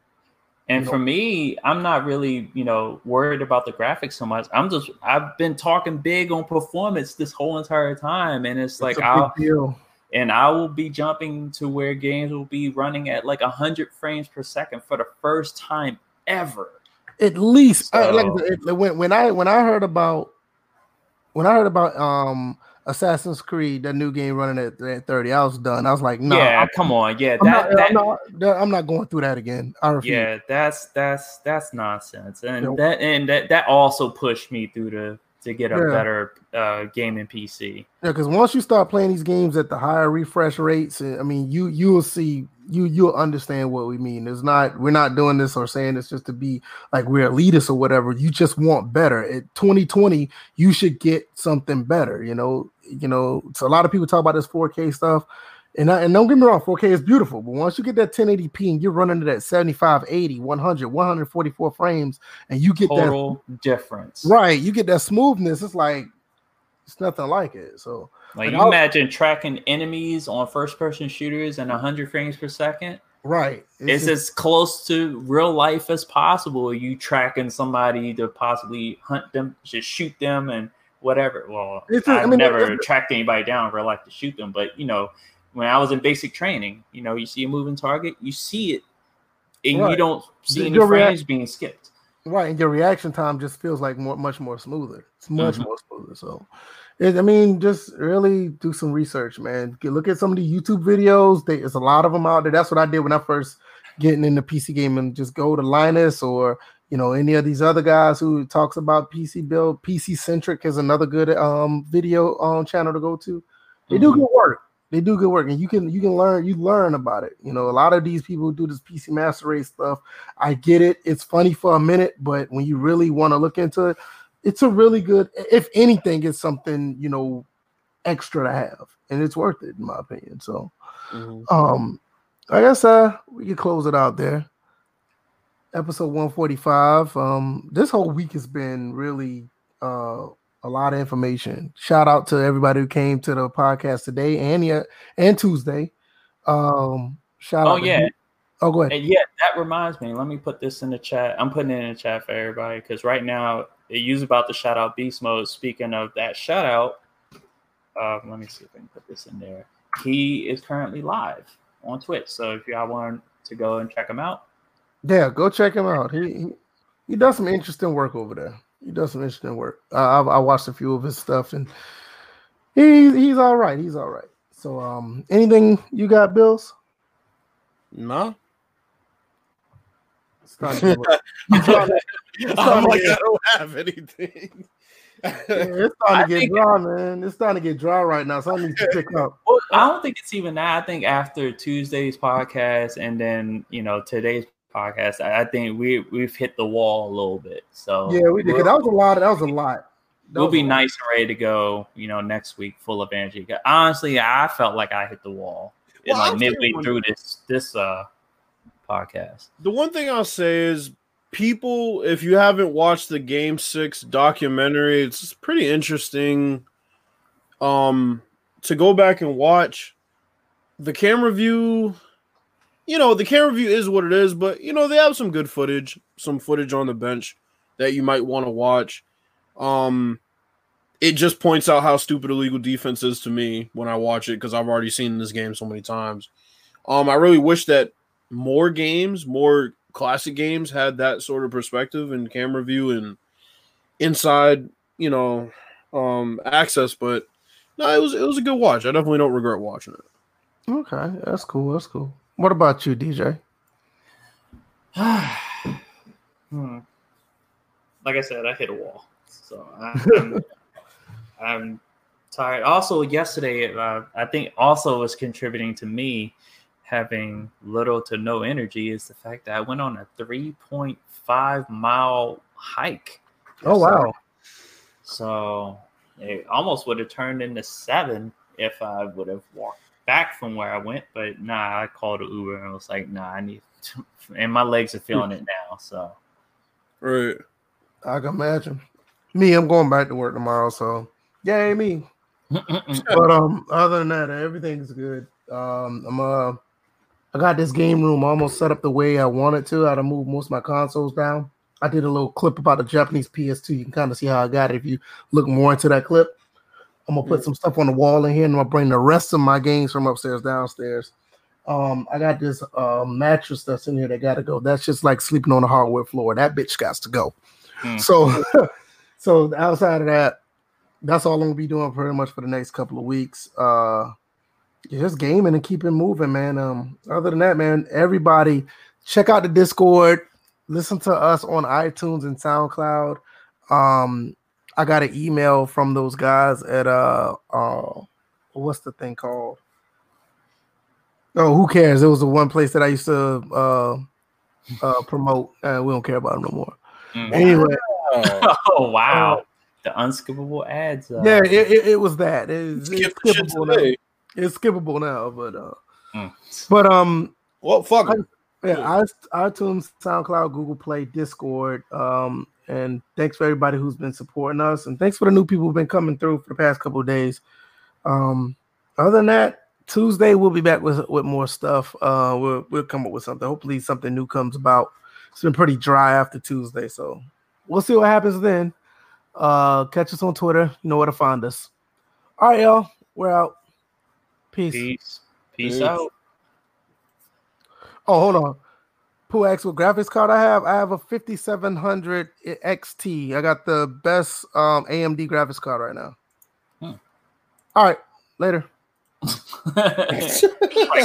And for me, I'm not really, you know, worried about the graphics so much. I'm just I've been talking big on performance this whole entire time. And it's like it's a I'll deal. and I will be jumping to where games will be running at like hundred frames per second for the first time ever. At least, like So- it- when when I when I heard about when I heard about um Assassin's Creed, that new game running at, at 30, I was done. I was like, no, yeah, I'm, come on, yeah, I'm not, that I'm, not, that- I'm not going through that again. I refuse. yeah, that's that's that's nonsense, and Nope. that and that that also pushed me through the to get a Yeah. better uh, gaming PC. Yeah, because once you start playing these games at the higher refresh rates, I mean, you you will see you you'll understand what we mean. It's not we're not doing this or saying this just to be like we're elitist or whatever. You just want better. At 2020, you should get something better. You know, you know. So a lot of people talk about this 4K stuff. And, I, and don't get me wrong, 4K is beautiful, but once you get that 1080p and you're running to that 75, 80, 100, 144 frames, and you get that difference. right, you get that smoothness. It's like it's nothing like it. So Like you I'll- imagine tracking enemies on first person shooters and 100 frames per second. right, It's just- as close to real life as possible. You tracking somebody to possibly hunt them, just shoot them, and whatever. Well, It's a- I I've mean, never it's- tracked anybody down in real life to shoot them, but you know, when I was in basic training, you know, you see a moving target, you see it, and you don't see any frames being skipped. right, and your reaction time just feels like more, much more smoother. It's much Mhm. more smoother. So, it, I mean, just really do some research, man. Get- Look at some of the YouTube videos. They, there's a lot of them out there. That's what I did when I first getting into PC gaming. Just go to Linus or you know any of these other guys who talks about PC build. PC centric is another good um video um channel to go to. They do Mhm. good work. They do good work, and you can you can learn you learn about it. You know, a lot of these people who do this PC Master Race stuff. I get it. It's funny for a minute, but when you really want to look into it, it's a really good. If anything, it's something you know extra to have, and it's worth it in my opinion. So, um, I guess uh we can close it out there. Episode 145. Um, this whole week has been really uh a lot of information. Shout out to everybody who came to the podcast today and yeah, and Tuesday. Um, shout Oh out. to yeah, you. Oh, go ahead. And yeah, that reminds me. Let me put this in the chat. I'm putting it in the chat for everybody because right now it use about the shout out beast mode. Speaking of that shout out, uh, let me see if I can put this in there. He is currently live on Twitch. So if y'all want to go and check him out, Yeah, go check him out. He he, he does some interesting work over there. He does some interesting work. Uh, I I watched a few of his stuff and he he's all right. He's all right. So um, anything you got, Bills? No. It's starting to get- to- I'm like, get- I don't have anything. yeah, it's starting I to get think- dry, man. It's starting to get dry right now. Something needs to pick up. well, I don't think it's even that. I think after Tuesday's podcast and then you know today's podcast, I I think we we've hit the wall a little bit. So Yeah, we did. 'cause That was a lot. That was a lot. That we'll be a lot. nice and ready to go, you know, next week full of energy. Honestly, I felt like I hit the wall in Well, like I'll midway through this this uh podcast. The one thing I'll say is people, if you haven't watched the Game Six documentary, it's pretty interesting. Um, to go back and watch the camera view. You know, the camera view is what it is, but you know they have some good footage, some footage on the bench that you might want to watch. Um, it just points out how stupid illegal defense is to me when I watch it because I've already seen this game so many times. Um, I really wish that more games, more classic games had that sort of perspective and camera view and inside, you know, um access, but no, it was it was a good watch. I definitely don't regret watching it. Okay, that's cool. That's cool. What about you, DJ? Hmm. Like I said, I hit a wall, so I, I'm, I'm tired. Also, yesterday, uh, I think also was contributing to me having little to no energy is the fact that I went on a 3.5 mile hike. Oh wow. So it almost would have turned into seven if I would have walked back from where I went. But nah, I called an Uber and I was like, nah, I need to, and my legs are feeling it now. So Right. I can imagine. Me, I'm going back to work tomorrow, so yay me. but um, other than that, everything's good. Um, I'm uh, I got this game room almost set up the way I wanted to. I had to move most of my consoles down. I did a little clip about the Japanese PS2. You can kind of see how I got it if you look more into that clip. I'm gonna put some stuff on the wall in here, and I'm gonna bring the rest of my games from upstairs downstairs. Um, I got this uh, mattress that's in here that got to go. That's just like sleeping on a hardwood floor. That bitch got to go. Hmm. So, so outside of that, that's all I'm gonna be doing pretty much for the next couple of weeks. Uh, just gaming and keeping moving, man. Um, other than that, man, everybody check out the Discord. Listen to us on iTunes and SoundCloud. Um, I got an email from those guys at uh uh what's the thing called? Oh, who cares? It was the one place that I used to uh uh promote, and we don't care about them no more. Mm. Anyway, Oh, wow, the unskippable ads. Uh, yeah, it, it, it was that. It's, it's skip the skippable now. It's skippable now, but uh, Mm. but um, Well, fuck 'em. yeah, i iTunes, SoundCloud, Google Play, Discord, um, and thanks for everybody who's been supporting us, and thanks for the new people who've been coming through for the past couple of days. Um, other than that, Tuesday we'll be back with with more stuff. Uh, we'll we'll come up with something. Hopefully, something new comes about. It's been pretty dry after Tuesday, so we'll see what happens then. Uh, catch us on Twitter. You know where to find us. All right, y'all. We're out. Peace. Peace. Peace Peace. out. Oh, hold on. Pooh asks what graphics card I have. I have a 5700 XT. I got the best um, AMD graphics card right now. Hmm. All right, later. Like